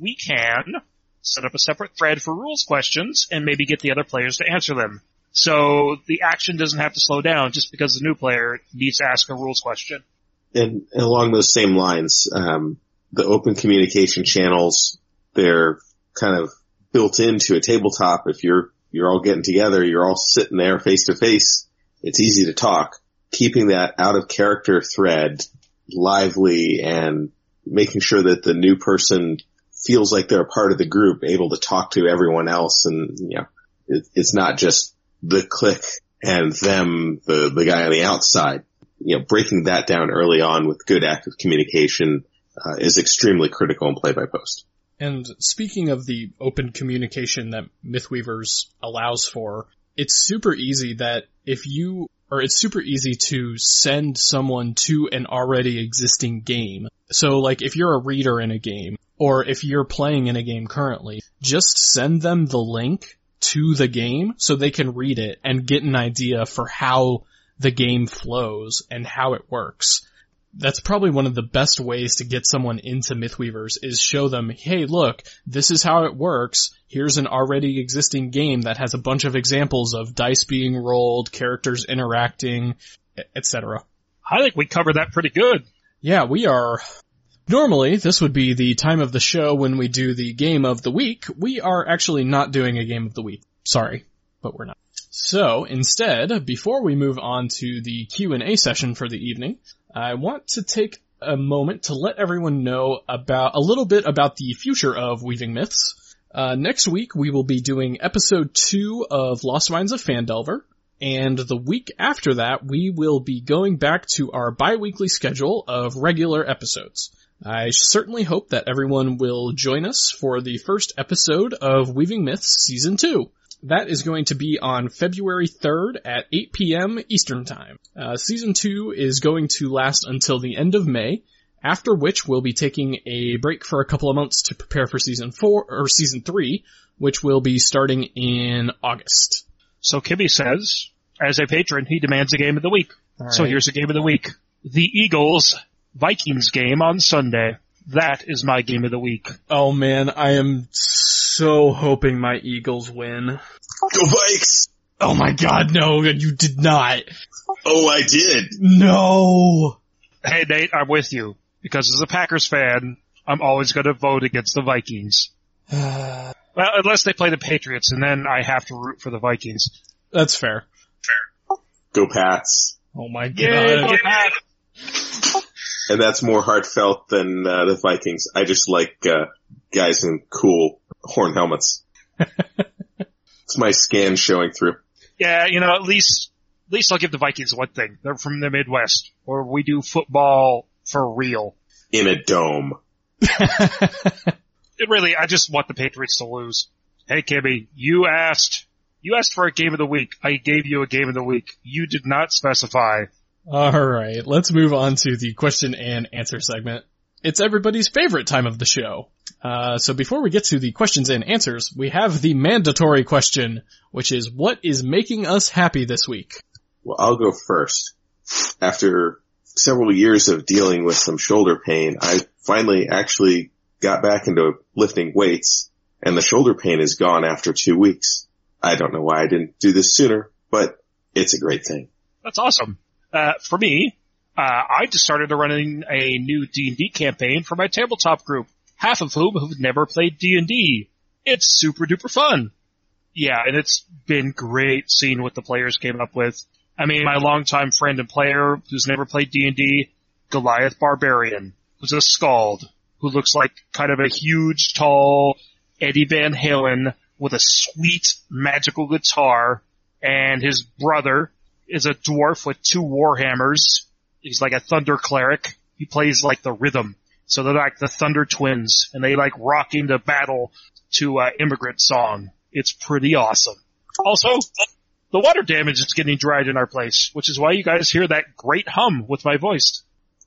we can set up a separate thread for rules questions and maybe get the other players to answer them. So the action doesn't have to slow down just because the new player needs to ask a rules question and, and along those same lines, um, the open communication channels, they're kind of built into a tabletop. If you're, you're all getting together, you're all sitting there face to face. It's easy to talk. Keeping that out of character thread lively and making sure that the new person feels like they're a part of the group, able to talk to everyone else. And, you know, it, it's not just the click and them, the, the guy on the outside you know, breaking that down early on with good active communication uh, is extremely critical in play by post. And speaking of the open communication that Mythweavers allows for, it's super easy that if you, or it's super easy to send someone to an already existing game. So like if you're a reader in a game, or if you're playing in a game currently, just send them the link to the game so they can read it and get an idea for how the game flows and how it works. That's probably one of the best ways to get someone into Mythweavers is show them, hey look, this is how it works. Here's an already existing game that has a bunch of examples of dice being rolled, characters interacting, etc. I think we covered that pretty good. Yeah, we are Normally, this would be the time of the show when we do the game of the week. We are actually not doing a game of the week. Sorry, but we're not. So instead, before we move on to the Q&A session for the evening, I want to take a moment to let everyone know about a little bit about the future of Weaving Myths. Uh, next week we will be doing episode two of Lost Mines of Phandelver, and the week after that we will be going back to our bi-weekly schedule of regular episodes. I certainly hope that everyone will join us for the first episode of Weaving Myths Season 2. That is going to be on February 3rd at 8 p.m. Eastern Time. Uh, season 2 is going to last until the end of May, after which we'll be taking a break for a couple of months to prepare for season 4, or season 3, which will be starting in August. So Kibby says, as a patron, he demands a game of the week. All So here's a game of the week. The Eagles Vikings game on Sunday. That is my game of the week. Oh man, I am so hoping my Eagles win. Go Vikes! Oh my god, no, you did not. Oh, I did. No. Hey Nate, I'm with you. Because as a Packers fan, I'm always gonna vote against the Vikings. Well, unless they play the Patriots, and then I have to root for the Vikings. That's fair. Fair. Go Pats. Oh my god. Yay, go Pat! And that's more heartfelt than uh, the Vikings. I just like uh, guys in cool horn helmets. it's my scan showing through. Yeah, you know, at least, at least I'll give the Vikings one thing. They're from the Midwest, where we do football for real. In a dome. It really, I just want the Patriots to lose. Hey Kimmy, you asked, you asked for a game of the week. I gave you a game of the week. You did not specify. Alright, let's move on to the question and answer segment. It's everybody's favorite time of the show. Uh, so before we get to the questions and answers, we have the mandatory question, which is what is making us happy this week? Well, I'll go first. After several years of dealing with some shoulder pain, I finally actually got back into lifting weights and the shoulder pain is gone after two weeks. I don't know why I didn't do this sooner, but it's a great thing. That's awesome. Uh, for me, uh, I just started running a new D&D campaign for my tabletop group, half of whom have never played D&D. It's super duper fun. Yeah, and it's been great seeing what the players came up with. I mean, my longtime friend and player who's never played D&D, Goliath Barbarian, who's a skald, who looks like kind of a huge, tall Eddie Van Halen with a sweet magical guitar, and his brother is a dwarf with two warhammers. He's like a thunder cleric. He plays like the rhythm. So they're like the Thunder Twins, and they like rock into battle to uh, immigrant song. It's pretty awesome. Also, the water damage is getting dried in our place, which is why you guys hear that great hum with my voice.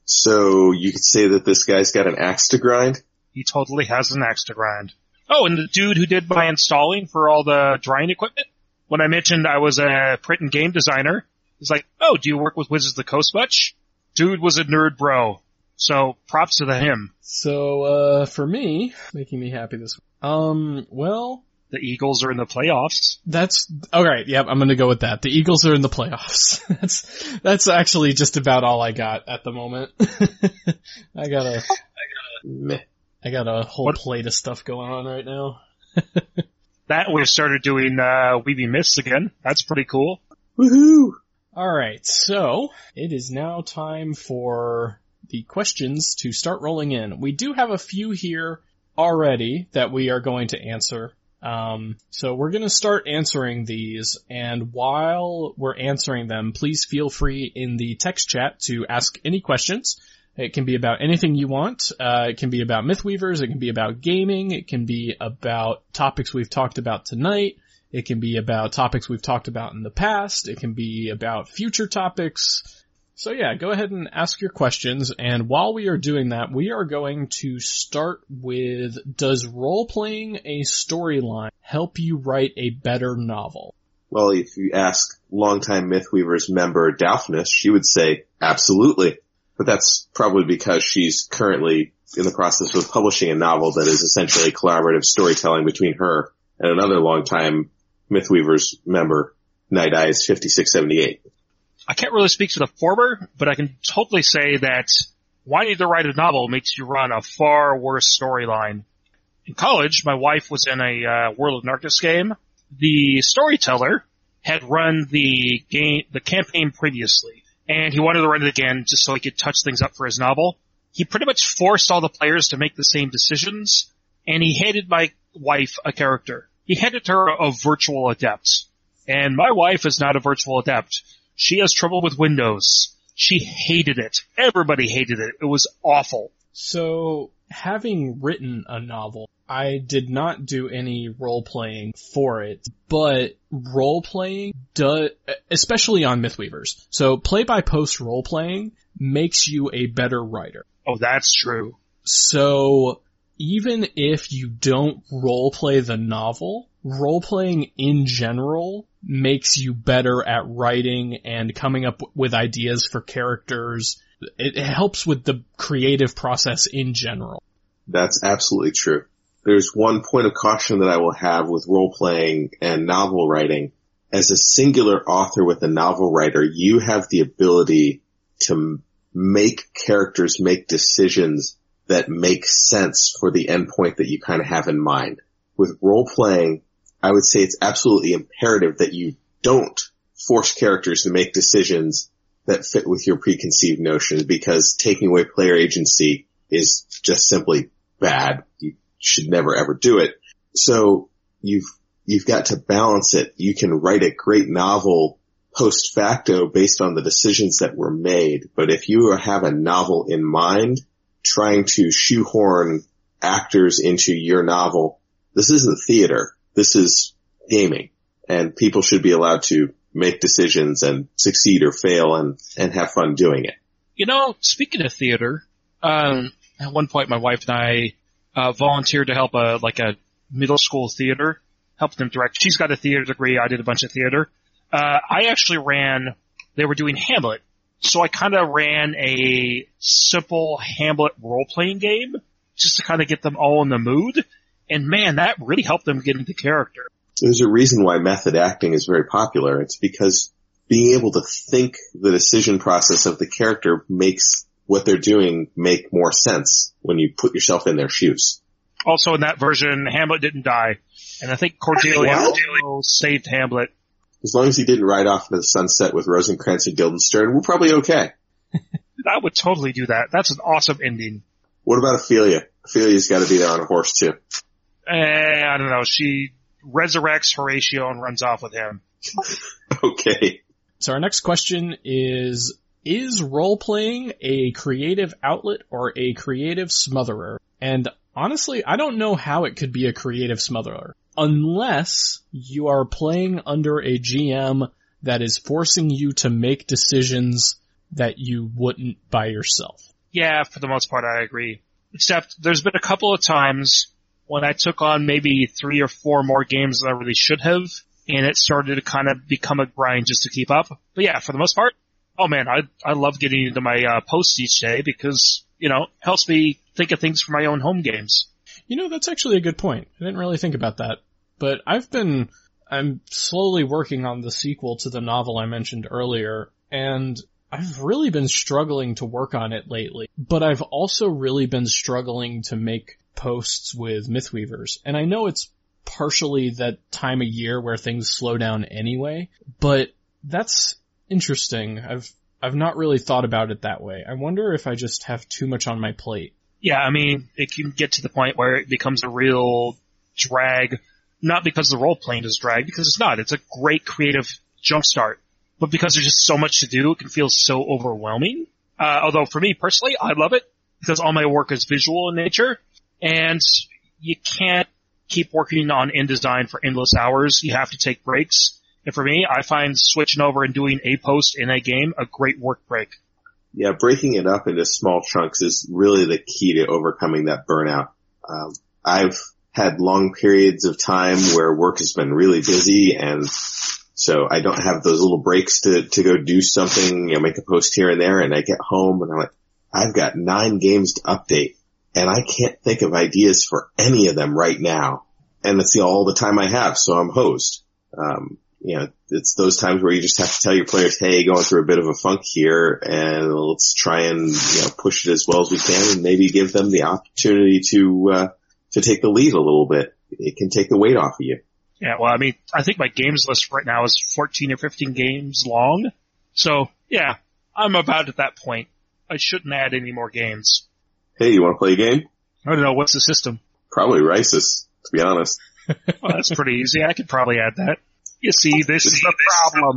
So you could say that this guy's got an axe to grind? He totally has an axe to grind. Oh, and the dude who did my installing for all the drying equipment, when I mentioned I was a print and game designer, he's like, oh, do you work with Wizards of the Coast much? Dude was a nerd bro. So props to the him. So, uh, for me, making me happy this week. Um, well, The Eagles are in the playoffs. That's alright. Yep, I'm gonna go with that. The Eagles are in the playoffs. that's that's actually just about all I got at the moment. I got a Meh. I got a whole What- plate of stuff going on right now. That we started doing uh Weaving Myths again. That's pretty cool. Woohoo! Alright, so it is now time for the questions to start rolling in. We do have a few here already that we are going to answer. Um, so we're going to start answering these, and while we're answering them, please feel free in the text chat to ask any questions. It can be about anything you want. Uh, it can be about Mythweavers. It can be about gaming. It can be about topics we've talked about tonight. It can be about topics we've talked about in the past. It can be about future topics. So yeah, go ahead and ask your questions. And while we are doing that, we are going to start with, does role-playing a storyline help you write a better novel? Well, if you ask longtime Mythweavers member Daphnis, she would say absolutely. But that's probably because she's currently in the process of publishing a novel that is essentially collaborative storytelling between her and another longtime Mythweavers member, Night Eyes 5678. I can't really speak to the former, but I can totally say that wanting to write a novel makes you run a far worse storyline. In college, my wife was in a uh, World of Darkness game. The storyteller had run the game, the campaign previously, and he wanted to run it again just so he could touch things up for his novel. He pretty much forced all the players to make the same decisions, and he handed my wife a character. He handed her a virtual adept. And my wife is not a virtual adept. She has trouble with Windows. She hated it. Everybody hated it. It was awful. So, having written a novel, I did not do any role playing for it, but role playing does, especially on Mythweavers. So, play by post role playing makes you a better writer. Oh, that's true. So, even if you don't role play the novel, role playing in general makes you better at writing and coming up with ideas for characters. It, helps with the creative process in general. That's absolutely true. There's one point of caution that I will have with role playing and novel writing. As a singular author with a novel writer, you have the ability to make characters make decisions that make sense for the endpoint that you kind of have in mind. With role playing, I would say it's absolutely imperative that you don't force characters to make decisions that fit with your preconceived notions because taking away player agency is just simply bad. You should never ever do it. So you've, you've got to balance it. You can write a great novel post facto based on the decisions that were made. But if you have a novel in mind, trying to shoehorn actors into your novel, this isn't theater. This is gaming and people should be allowed to make decisions and succeed or fail and, and have fun doing it. You know, speaking of theater, um, at one point my wife and I, uh, volunteered to help a, like a middle school theater, help them direct. She's got a theater degree. I did a bunch of theater. Uh, I actually ran, they were doing Hamlet. So I kind of ran a simple Hamlet role playing game just to kind of get them all in the mood. And man, that really helped them get into character. There's a reason why method acting is very popular. It's because being able to think the decision process of the character makes what they're doing make more sense when you put yourself in their shoes. Also in that version, Hamlet didn't die. And I think Cordelia saved Hamlet as long as he didn't ride off into the sunset with Rosencrantz and Guildenstern, we're probably okay. I would totally do that. That's an awesome ending. What about Ophelia? Ophelia's got to be there on a horse too. Eh, I don't know. She resurrects Horatio and runs off with him. okay. So our next question is, is role playing a creative outlet or a creative smotherer? And honestly, I don't know how it could be a creative smotherer unless you are playing under a GM that is forcing you to make decisions that you wouldn't by yourself. Yeah, for the most part I agree. Except there's been a couple of times when I took on maybe three or four more games than I really should have, and it started to kind of become a grind just to keep up. But yeah, for the most part, oh man, I I love getting into my uh, posts each day because you know helps me think of things for my own home games. You know, that's actually a good point. I didn't really think about that. But I've been, I'm slowly working on the sequel to the novel I mentioned earlier, and I've really been struggling to work on it lately. But I've also really been struggling to make posts with Mythweavers. And I know it's partially that time of year where things slow down anyway, but that's interesting. I've I've not really thought about it that way. I wonder if I just have too much on my plate. Yeah, I mean, it can get to the point where it becomes a real drag, not because the role playing is drag, because it's not. It's a great creative jumpstart. But because there's just so much to do, it can feel so overwhelming. Uh, although for me personally, I love it because all my work is visual in nature and you can't keep working on InDesign for endless hours. You have to take breaks. And for me, I find switching over and doing a post in a game a great work break. Yeah, breaking it up into small chunks is really the key to overcoming that burnout. Um, I've had long periods of time where work has been really busy and so I don't have those little breaks to, to go do something, you know, make a post here and there and I get home and I'm like, I've got nine games to update and I can't think of ideas for any of them right now. And that's the, all the time I have. So I'm hosed. Um, you know, it's those times where you just have to tell your players, hey, going through a bit of a funk here and let's try and, you know, push it as well as we can and maybe give them the opportunity to, uh, to take the lead a little bit. It can take the weight off of you. Yeah, well, I mean, I think my games list right now is 14 or 15 games long. So, yeah, I'm about at that point. I shouldn't add any more games. Hey, you want to play a game? I don't know, what's the system? Probably Risus, to be honest. well, that's pretty easy. I could probably add that. You see, this is the problem.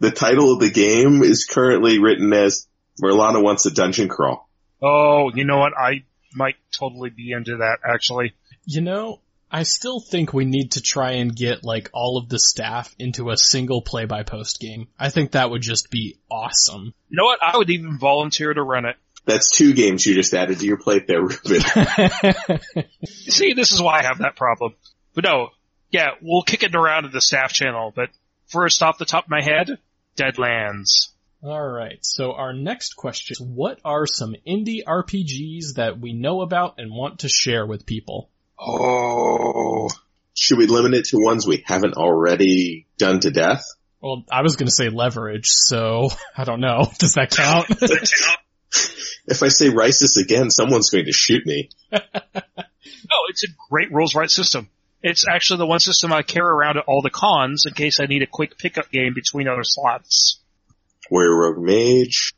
The title of the game is currently written as Merlana wants a dungeon crawl. Oh, you know what? I might totally be into that actually. You know, I still think we need to try and get like all of the staff into a single play by post game. I think that would just be awesome. You know what? I would even volunteer to run it. That's two games you just added to your plate there, Ruben. See, this is why I have that problem. But no, yeah, we'll kick it around to the staff channel, but first off the top of my head, Deadlands. Alright, so our next question is what are some indie RPGs that we know about and want to share with people? Oh. Should we limit it to ones we haven't already done to death? Well, I was gonna say leverage, so I don't know. Does that count? If I say Risus again, someone's going to shoot me. Oh, it's a great rules right system. It's actually the one system I carry around at all the cons in case I need a quick pickup game between other slots. Warrior Rogue Mage.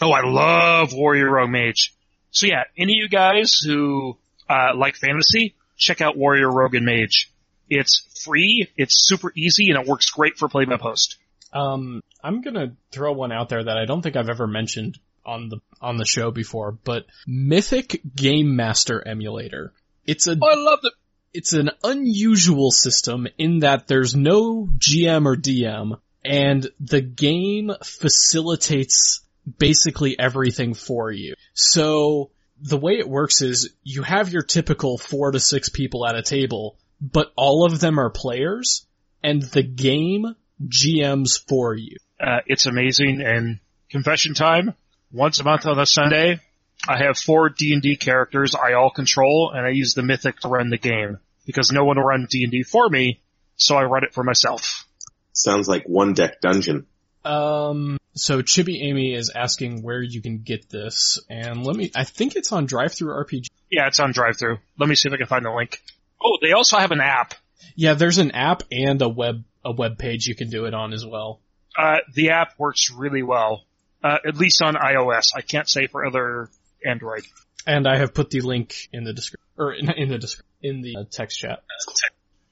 Oh, I love Warrior Rogue Mage. So yeah, any of you guys who uh, like fantasy, check out Warrior Rogue and Mage. It's free, it's super easy, and it works great for play by post. Um, I'm gonna throw one out there that I don't think I've ever mentioned on the on the show before, but Mythic Game Master Emulator. It's a Oh, I love it. it's an unusual system in that there's no GM or DM, and the game facilitates basically everything for you. So the way it works is you have your typical four to six people at a table, but all of them are players, and the game GMs for you. Uh, it's amazing. And confession time, once a month on a Sunday, I have four D&D characters I all control, and I use the Mythic to run the game. Because no one will run D&D for me, so I run it for myself. Sounds like one deck dungeon. Um, so Chibi Amy is asking where you can get this, and let me, I think it's on DriveThruRPG. Yeah, it's on drive through. Let me see if I can find the link. Oh, they also have an app. Yeah, there's an app and a web, a web page you can do it on as well. Uh, the app works really well. Uh, at least on iOS. I can't say for other Android. And I have put the link in the description, or in, in the in the uh, text chat.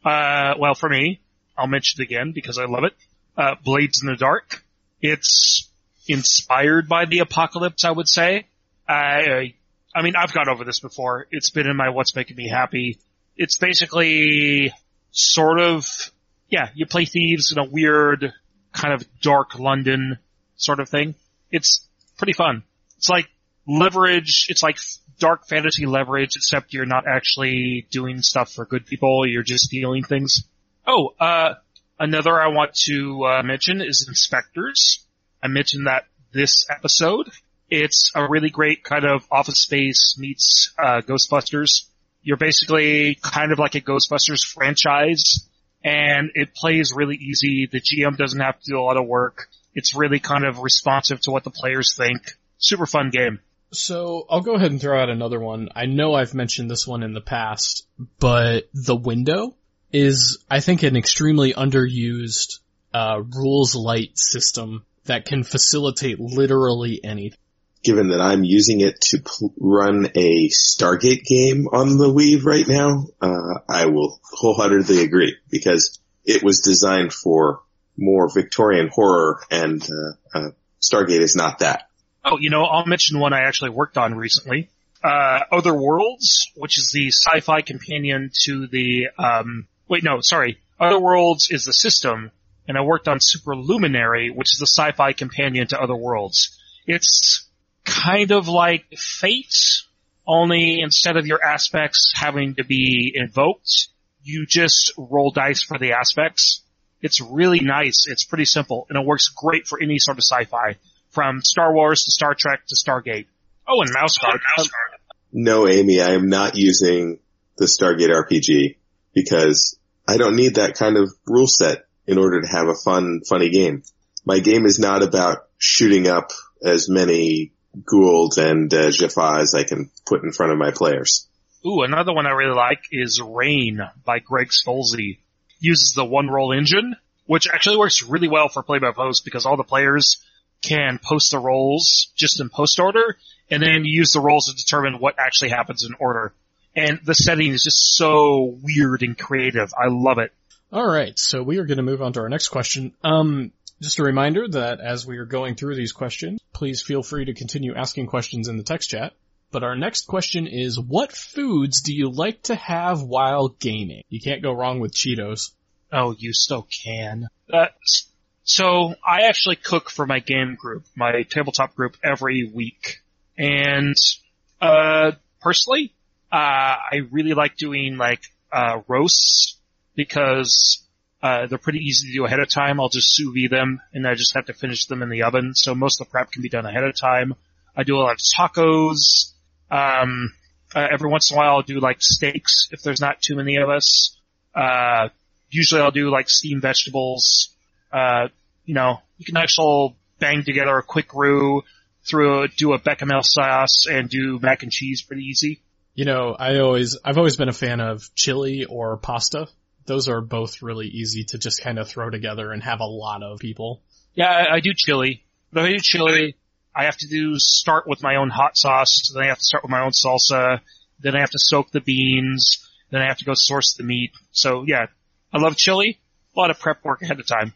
Uh, well, for me, I'll mention it again because I love it. Uh, Blades in the Dark. It's inspired by the apocalypse, I would say. I, I mean, I've gone over this before. It's been in my What's Making Me Happy. It's basically sort of, yeah, you play thieves in a weird kind of dark London sort of thing. It's pretty fun. It's like leverage, it's like dark fantasy leverage, except you're not actually doing stuff for good people, you're just stealing things. Oh, uh, another I want to uh, mention is InSpectres. I mentioned that this episode. It's a really great kind of Office Space meets uh, Ghostbusters. You're basically kind of like a Ghostbusters franchise, and it plays really easy. The GM doesn't have to do a lot of work. It's really kind of responsive to what the players think. Super fun game. So I'll go ahead and throw out another one. I know I've mentioned this one in the past, but the window is, I think, an extremely underused uh, rules light system that can facilitate literally anything. Given that I'm using it to pl- run a Stargate game on the Weave right now, uh, I will wholeheartedly agree because it was designed for more Victorian horror and uh, uh, Stargate is not that. Oh, you know, I'll mention one I actually worked on recently. Uh, Other Worlds, which is the sci-fi companion to the, um, wait, no, sorry. Other Worlds is the system, and I worked on Superluminary, which is the sci-fi companion to Other Worlds. It's kind of like Fate, only instead of your aspects having to be invoked, you just roll dice for the aspects. It's really nice. It's pretty simple, and it works great for any sort of sci-fi from Star Wars to Star Trek to Stargate. Oh, and Mouse Guard. No, Amy, I am not using the Stargate RPG because I don't need that kind of rule set in order to have a fun, funny game. My game is not about shooting up as many Goa'uld and uh, Jaffa as I can put in front of my players. Ooh, another one I really like is Reign by Greg Stolze. Uses the one roll engine, which actually works really well for play by post because all the players can post the rolls just in post order, and then you use the rolls to determine what actually happens in order. And the setting is just so weird and creative. I love it. Alright, so we are going to move on to our next question. Um, just a reminder that as we are going through these questions, please feel free to continue asking questions in the text chat. But our next question is, what foods do you like to have while gaming? You can't go wrong with Cheetos. Oh, you still can. Uh, so I actually cook for my game group, my tabletop group, every week. And uh, personally, uh, I really like doing like uh, roasts because Uh, they're pretty easy to do ahead of time. I'll just sous vide them and I just have to finish them in the oven. So most of the prep can be done ahead of time. I do a lot of tacos. Um, uh, every once in a while I'll do like steaks if there's not too many of us. Uh, usually I'll do like steamed vegetables. Uh, you know, you can actually bang together a quick roux through a, do a bechamel sauce and do mac and cheese pretty easy. You know, I always, I've always been a fan of chili or pasta. Those are both really easy to just kind of throw together and have a lot of people. Yeah, I, I do chili. But I do chili, I have to do start with my own hot sauce. Then I have to start with my own salsa. Then I have to soak the beans. Then I have to go source the meat. So yeah, I love chili. A lot of prep work ahead of time.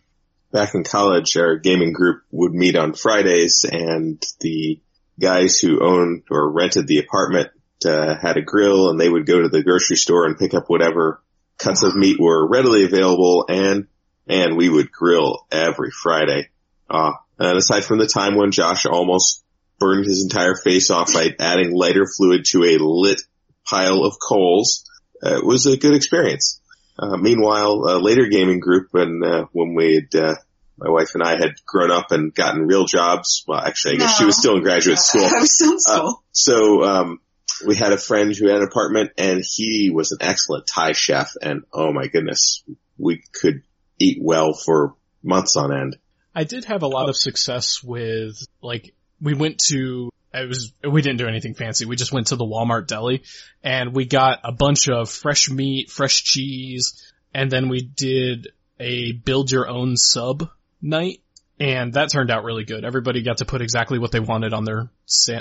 Back in college, our gaming group would meet on Fridays and the guys who owned or rented the apartment uh, had a grill and they would go to the grocery store and pick up whatever cuts of meat were readily available and and we would grill every Friday. Uh, and aside from the time when Josh almost burned his entire face off by adding lighter fluid to a lit pile of coals, uh, it was a good experience. Uh, meanwhile, a later gaming group when, uh, when we had, uh, my wife and I had grown up and gotten real jobs. Well, actually, I guess no. she was still in graduate school. I was still in school. Uh, so, um, we had a friend who had an apartment and he was an excellent Thai chef and oh my goodness, we could eat well for months on end. I did have a lot of success with like we went to it was we didn't do anything fancy. We just went to the Walmart deli and we got a bunch of fresh meat, fresh cheese, and then we did a build your own sub night and that turned out really good. Everybody got to put exactly what they wanted on their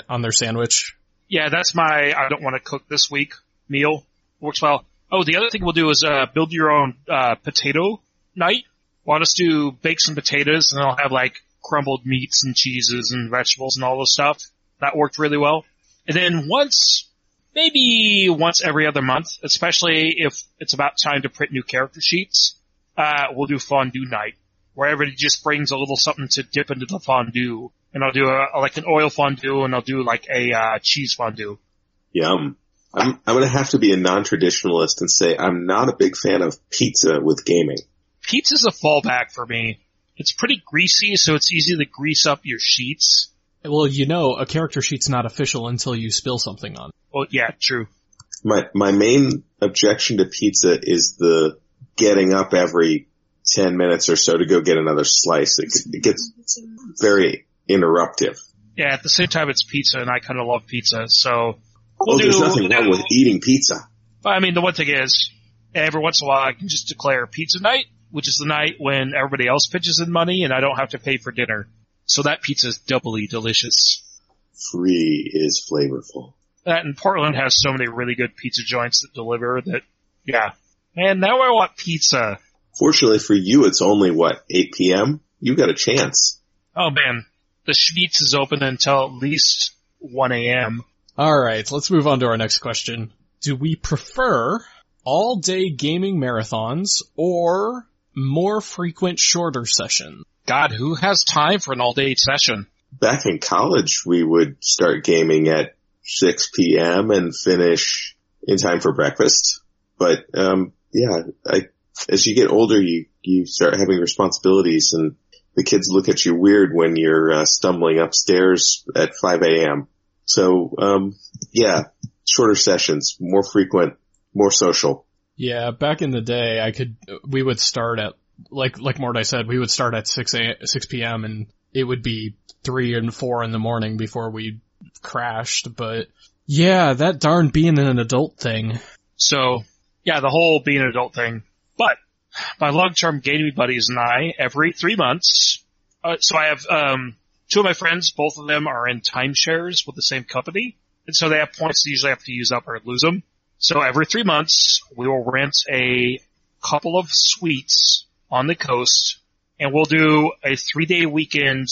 on their sandwich yeah, that's my I don't want to cook this week meal. Works well. Oh, the other thing we'll do is uh, build your own uh, potato night. Want us to bake some potatoes and I'll have like crumbled meats and cheeses and vegetables and all this stuff. That worked really well. And then once, maybe once every other month, especially if it's about time to print new character sheets, uh, we'll do fondue night, where everybody just brings a little something to dip into the fondue and I'll do a, like an oil fondue and I'll do like a uh, cheese fondue. Yum. I'm I'm gonna have to be a non-traditionalist and say I'm not a big fan of pizza with gaming. Pizza's a fallback for me. It's pretty greasy, so it's easy to grease up your sheets. Well, you know, a character sheet's not official until you spill something on. Well, yeah, true. My my main objection to pizza is the getting up every ten minutes or so to go get another slice. It, it gets very interruptive. Yeah, at the same time it's pizza and I kind of love pizza, so. We'll oh, do, there's nothing wrong with eating pizza. But I mean, the one thing is, every once in a while I can just declare pizza night, which is the night when everybody else pitches in money and I don't have to pay for dinner. So that pizza is doubly delicious. Free is flavorful. That and Portland has so many really good pizza joints that deliver that, yeah. Man, now I want pizza. Fortunately for you, it's only what, 8 p.m.? You got a chance. Oh man, the Schmeats is open until at least 1 a.m. Alright, let's move on to our next question. Do we prefer all day gaming marathons or more frequent shorter sessions? God, who has time for an all day session? Back in college, we would start gaming at 6 p.m. and finish in time for breakfast. But, um, yeah, I, as you get older, you, you start having responsibilities and the kids look at you weird when you're uh, stumbling upstairs at 5 a.m. So, um, yeah, shorter sessions, more frequent, more social. Yeah, back in the day, I could, we would start at, like, like Mordai said, we would start at 6 a, 6 p.m. and it would be 3 and 4 in the morning before we crashed, but yeah, that darn being an adult thing. So, yeah, the whole being an adult thing. But my long-term gaming buddies and I, every three months, uh, so I have, um, two of my friends, both of them are in timeshares with the same company. And so they have points they usually have to use up or lose them. So every three months, we will rent a couple of suites on the coast and we'll do a three day weekend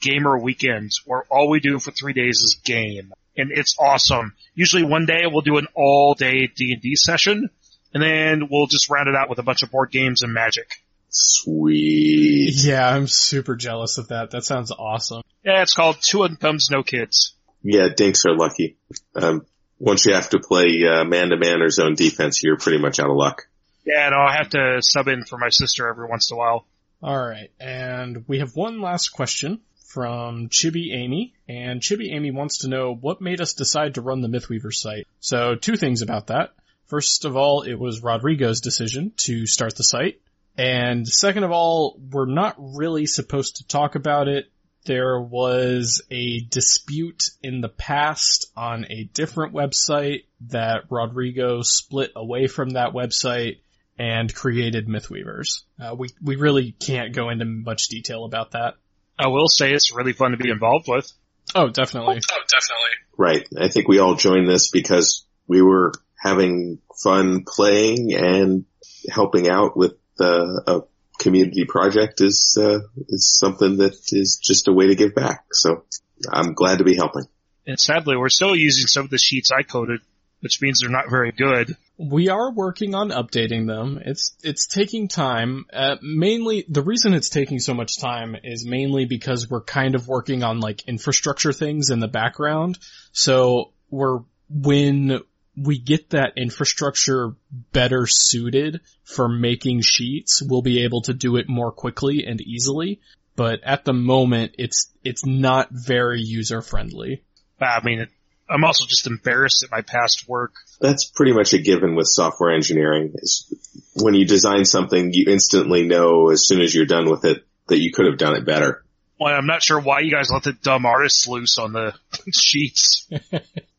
gamer weekend where all we do for three days is game. And it's awesome. Usually one day we'll do an all day D&D session and then we'll just round it out with a bunch of board games and magic. Sweet. Yeah, I'm super jealous of that. That sounds awesome. Yeah, it's called Two Incomes, No Kids. Yeah, dinks are lucky. Um, once you have to play uh, man-to-man or zone defense, you're pretty much out of luck. Yeah, no, I have to sub in for my sister every once in a while. Alright, and we have one last question from Chibi Amy, and Chibi Amy wants to know what made us decide to run the Mythweaver site. So two things about that. First of all, it was Rodrigo's decision to start the site. And second of all, we're not really supposed to talk about it. There was a dispute in the past on a different website that Rodrigo split away from that website and created Mythweavers. Uh, we we really can't go into much detail about that. I will say it's really fun to be involved with. Oh, definitely. Oh, definitely. Right. I think we all joined this because we were having fun playing and helping out with uh, a community project is uh, is something that is just a way to give back. So I'm glad to be helping. And sadly, we're still using some of the sheets I coded, which means they're not very good. We are working on updating them. It's it's taking time. Uh, mainly, the reason it's taking so much time is mainly because we're kind of working on like infrastructure things in the background. So we're when we get that infrastructure better suited for making sheets, we'll be able to do it more quickly and easily. But at the moment, it's it's not very user friendly. I mean, I'm also just embarrassed at my past work. That's pretty much a given with software engineering. Is when you design something, you instantly know as soon as you're done with it that you could have done it better. Well, I'm not sure why you guys let the dumb artists loose on the sheets.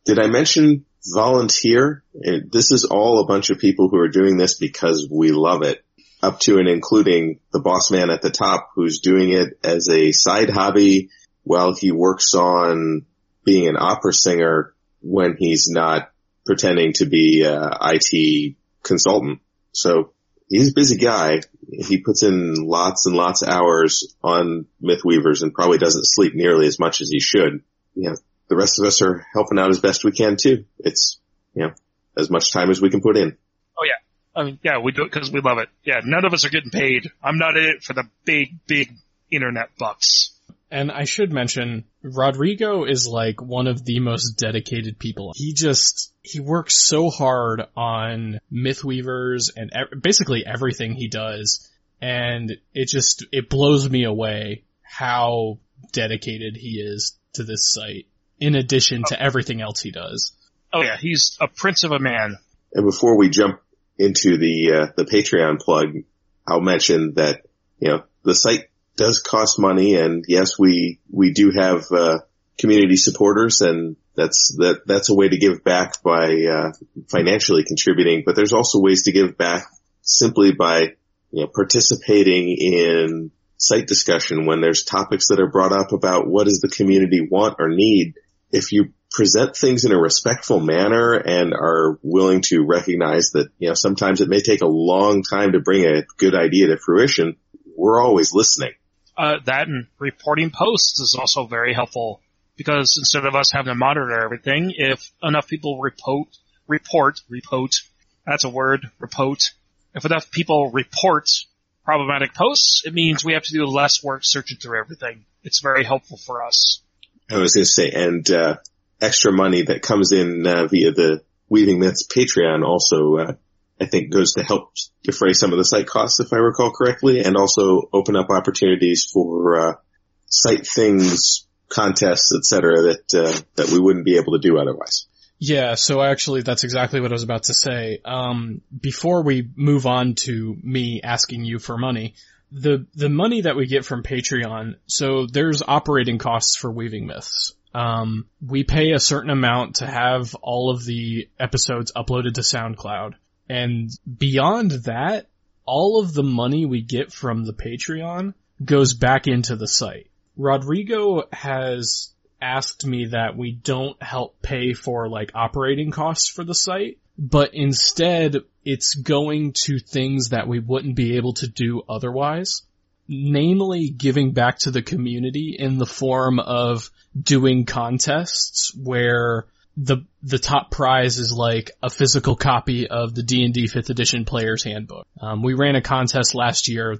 Did I mention volunteer? It- This is all a bunch of people who are doing this because we love it. Up to and including the boss man at the top who's doing it as a side hobby while he works on being an opera singer when he's not pretending to be a IT consultant. So he's a busy guy. He puts in lots and lots of hours on Mythweavers and probably doesn't sleep nearly as much as he should. You know, the rest of us are helping out as best we can too. It's, you know, as much time as we can put in. Oh yeah. I mean, yeah, we do it because we love it. Yeah, none of us are getting paid. I'm not in it for the big, big internet bucks. And I should mention, Rodrigo is like one of the most dedicated people. He just, he works so hard on Mythweavers and ev- basically everything he does. And it just, it blows me away how dedicated he is to this site in addition to everything else he does. Oh yeah, he's a prince of a man. And before we jump into the uh, the Patreon plug, I'll mention that you know the site does cost money, and yes, we we do have uh, community supporters, and that's that that's a way to give back by uh, financially contributing. But there's also ways to give back simply by you know participating in site discussion when there's topics that are brought up about what does the community want or need. If you present things in a respectful manner and are willing to recognize that, you know, sometimes it may take a long time to bring a good idea to fruition, we're always listening. Uh, that and reporting posts is also very helpful because instead of us having to monitor everything, if enough people report, report, report, that's a word, report. If enough people report problematic posts, it means we have to do less work searching through everything. It's very helpful for us. I was going to say, and uh, extra money that comes in uh, via the Weaving Myths Patreon also, uh, I think, goes to help defray some of the site costs, if I recall correctly, and also open up opportunities for uh, site things, contests, etc., that uh, that we wouldn't be able to do otherwise. Yeah, so actually that's exactly what I was about to say. Um, before we move on to me asking you for money, the, the money that we get from Patreon, so there's operating costs for Weaving Myths. Um, we pay a certain amount to have all of the episodes uploaded to SoundCloud. And beyond that, all of the money we get from the Patreon goes back into the site. Rodrigo has asked me that we don't help pay for like operating costs for the site, but instead it's going to things that we wouldn't be able to do otherwise. Namely giving back to the community in the form of doing contests where the the top prize is like a physical copy of the D&D 5th edition player's handbook. Um, we ran a contest last year.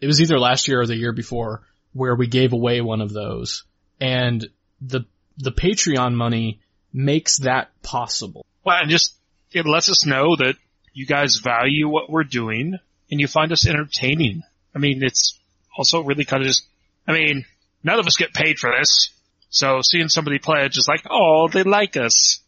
It was either last year or the year before where we gave away one of those and the the Patreon money makes that possible. Well, and just, it lets us know that you guys value what we're doing and you find us entertaining. I mean, it's also really kind of just, I mean, none of us get paid for this. So seeing somebody pledge is like, oh, they like us.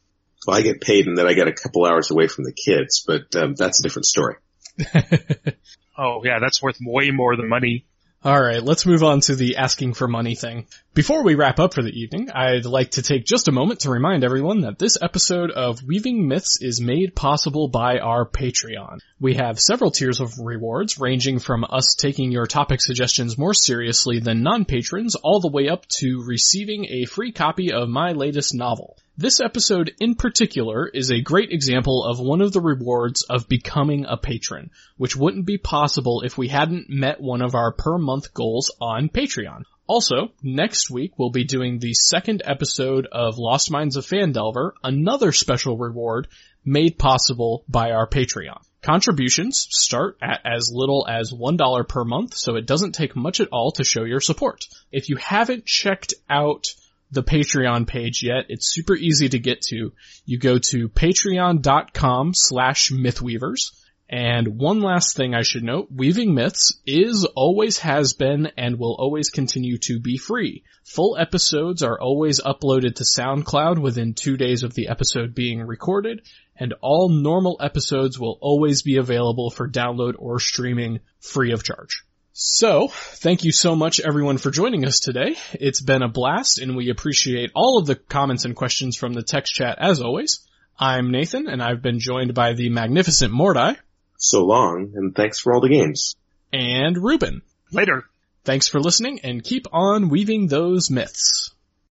Well, I get paid and then I get a couple hours away from the kids, but um, that's a different story. Oh yeah, that's worth way more than money. Alright, let's move on to the asking for money thing. Before we wrap up for the evening, I'd like to take just a moment to remind everyone that this episode of Weaving Myths is made possible by our Patreon. We have several tiers of rewards ranging from us taking your topic suggestions more seriously than non-patrons all the way up to receiving a free copy of my latest novel. This episode in particular is a great example of one of the rewards of becoming a patron, which wouldn't be possible if we hadn't met one of our per month goals on Patreon. Also, next week we'll be doing the second episode of Lost Mines of Phandelver, another special reward made possible by our Patreon. Contributions start at as little as $1 per month, so it doesn't take much at all to show your support. If you haven't checked out the Patreon page yet. It's super easy to get to. You go to patreon.com slash mythweavers. And one last thing I should note, Weaving Myths is, always has been, and will always continue to be free. Full episodes are always uploaded to SoundCloud within two days of the episode being recorded, and all normal episodes will always be available for download or streaming free of charge. So, thank you so much everyone for joining us today. It's been a blast and we appreciate all of the comments and questions from the text chat as always. I'm Nathan and I've been joined by the magnificent Mordai. So long, and thanks for all the games. And Ruben. Later. Thanks for listening and keep on weaving those myths.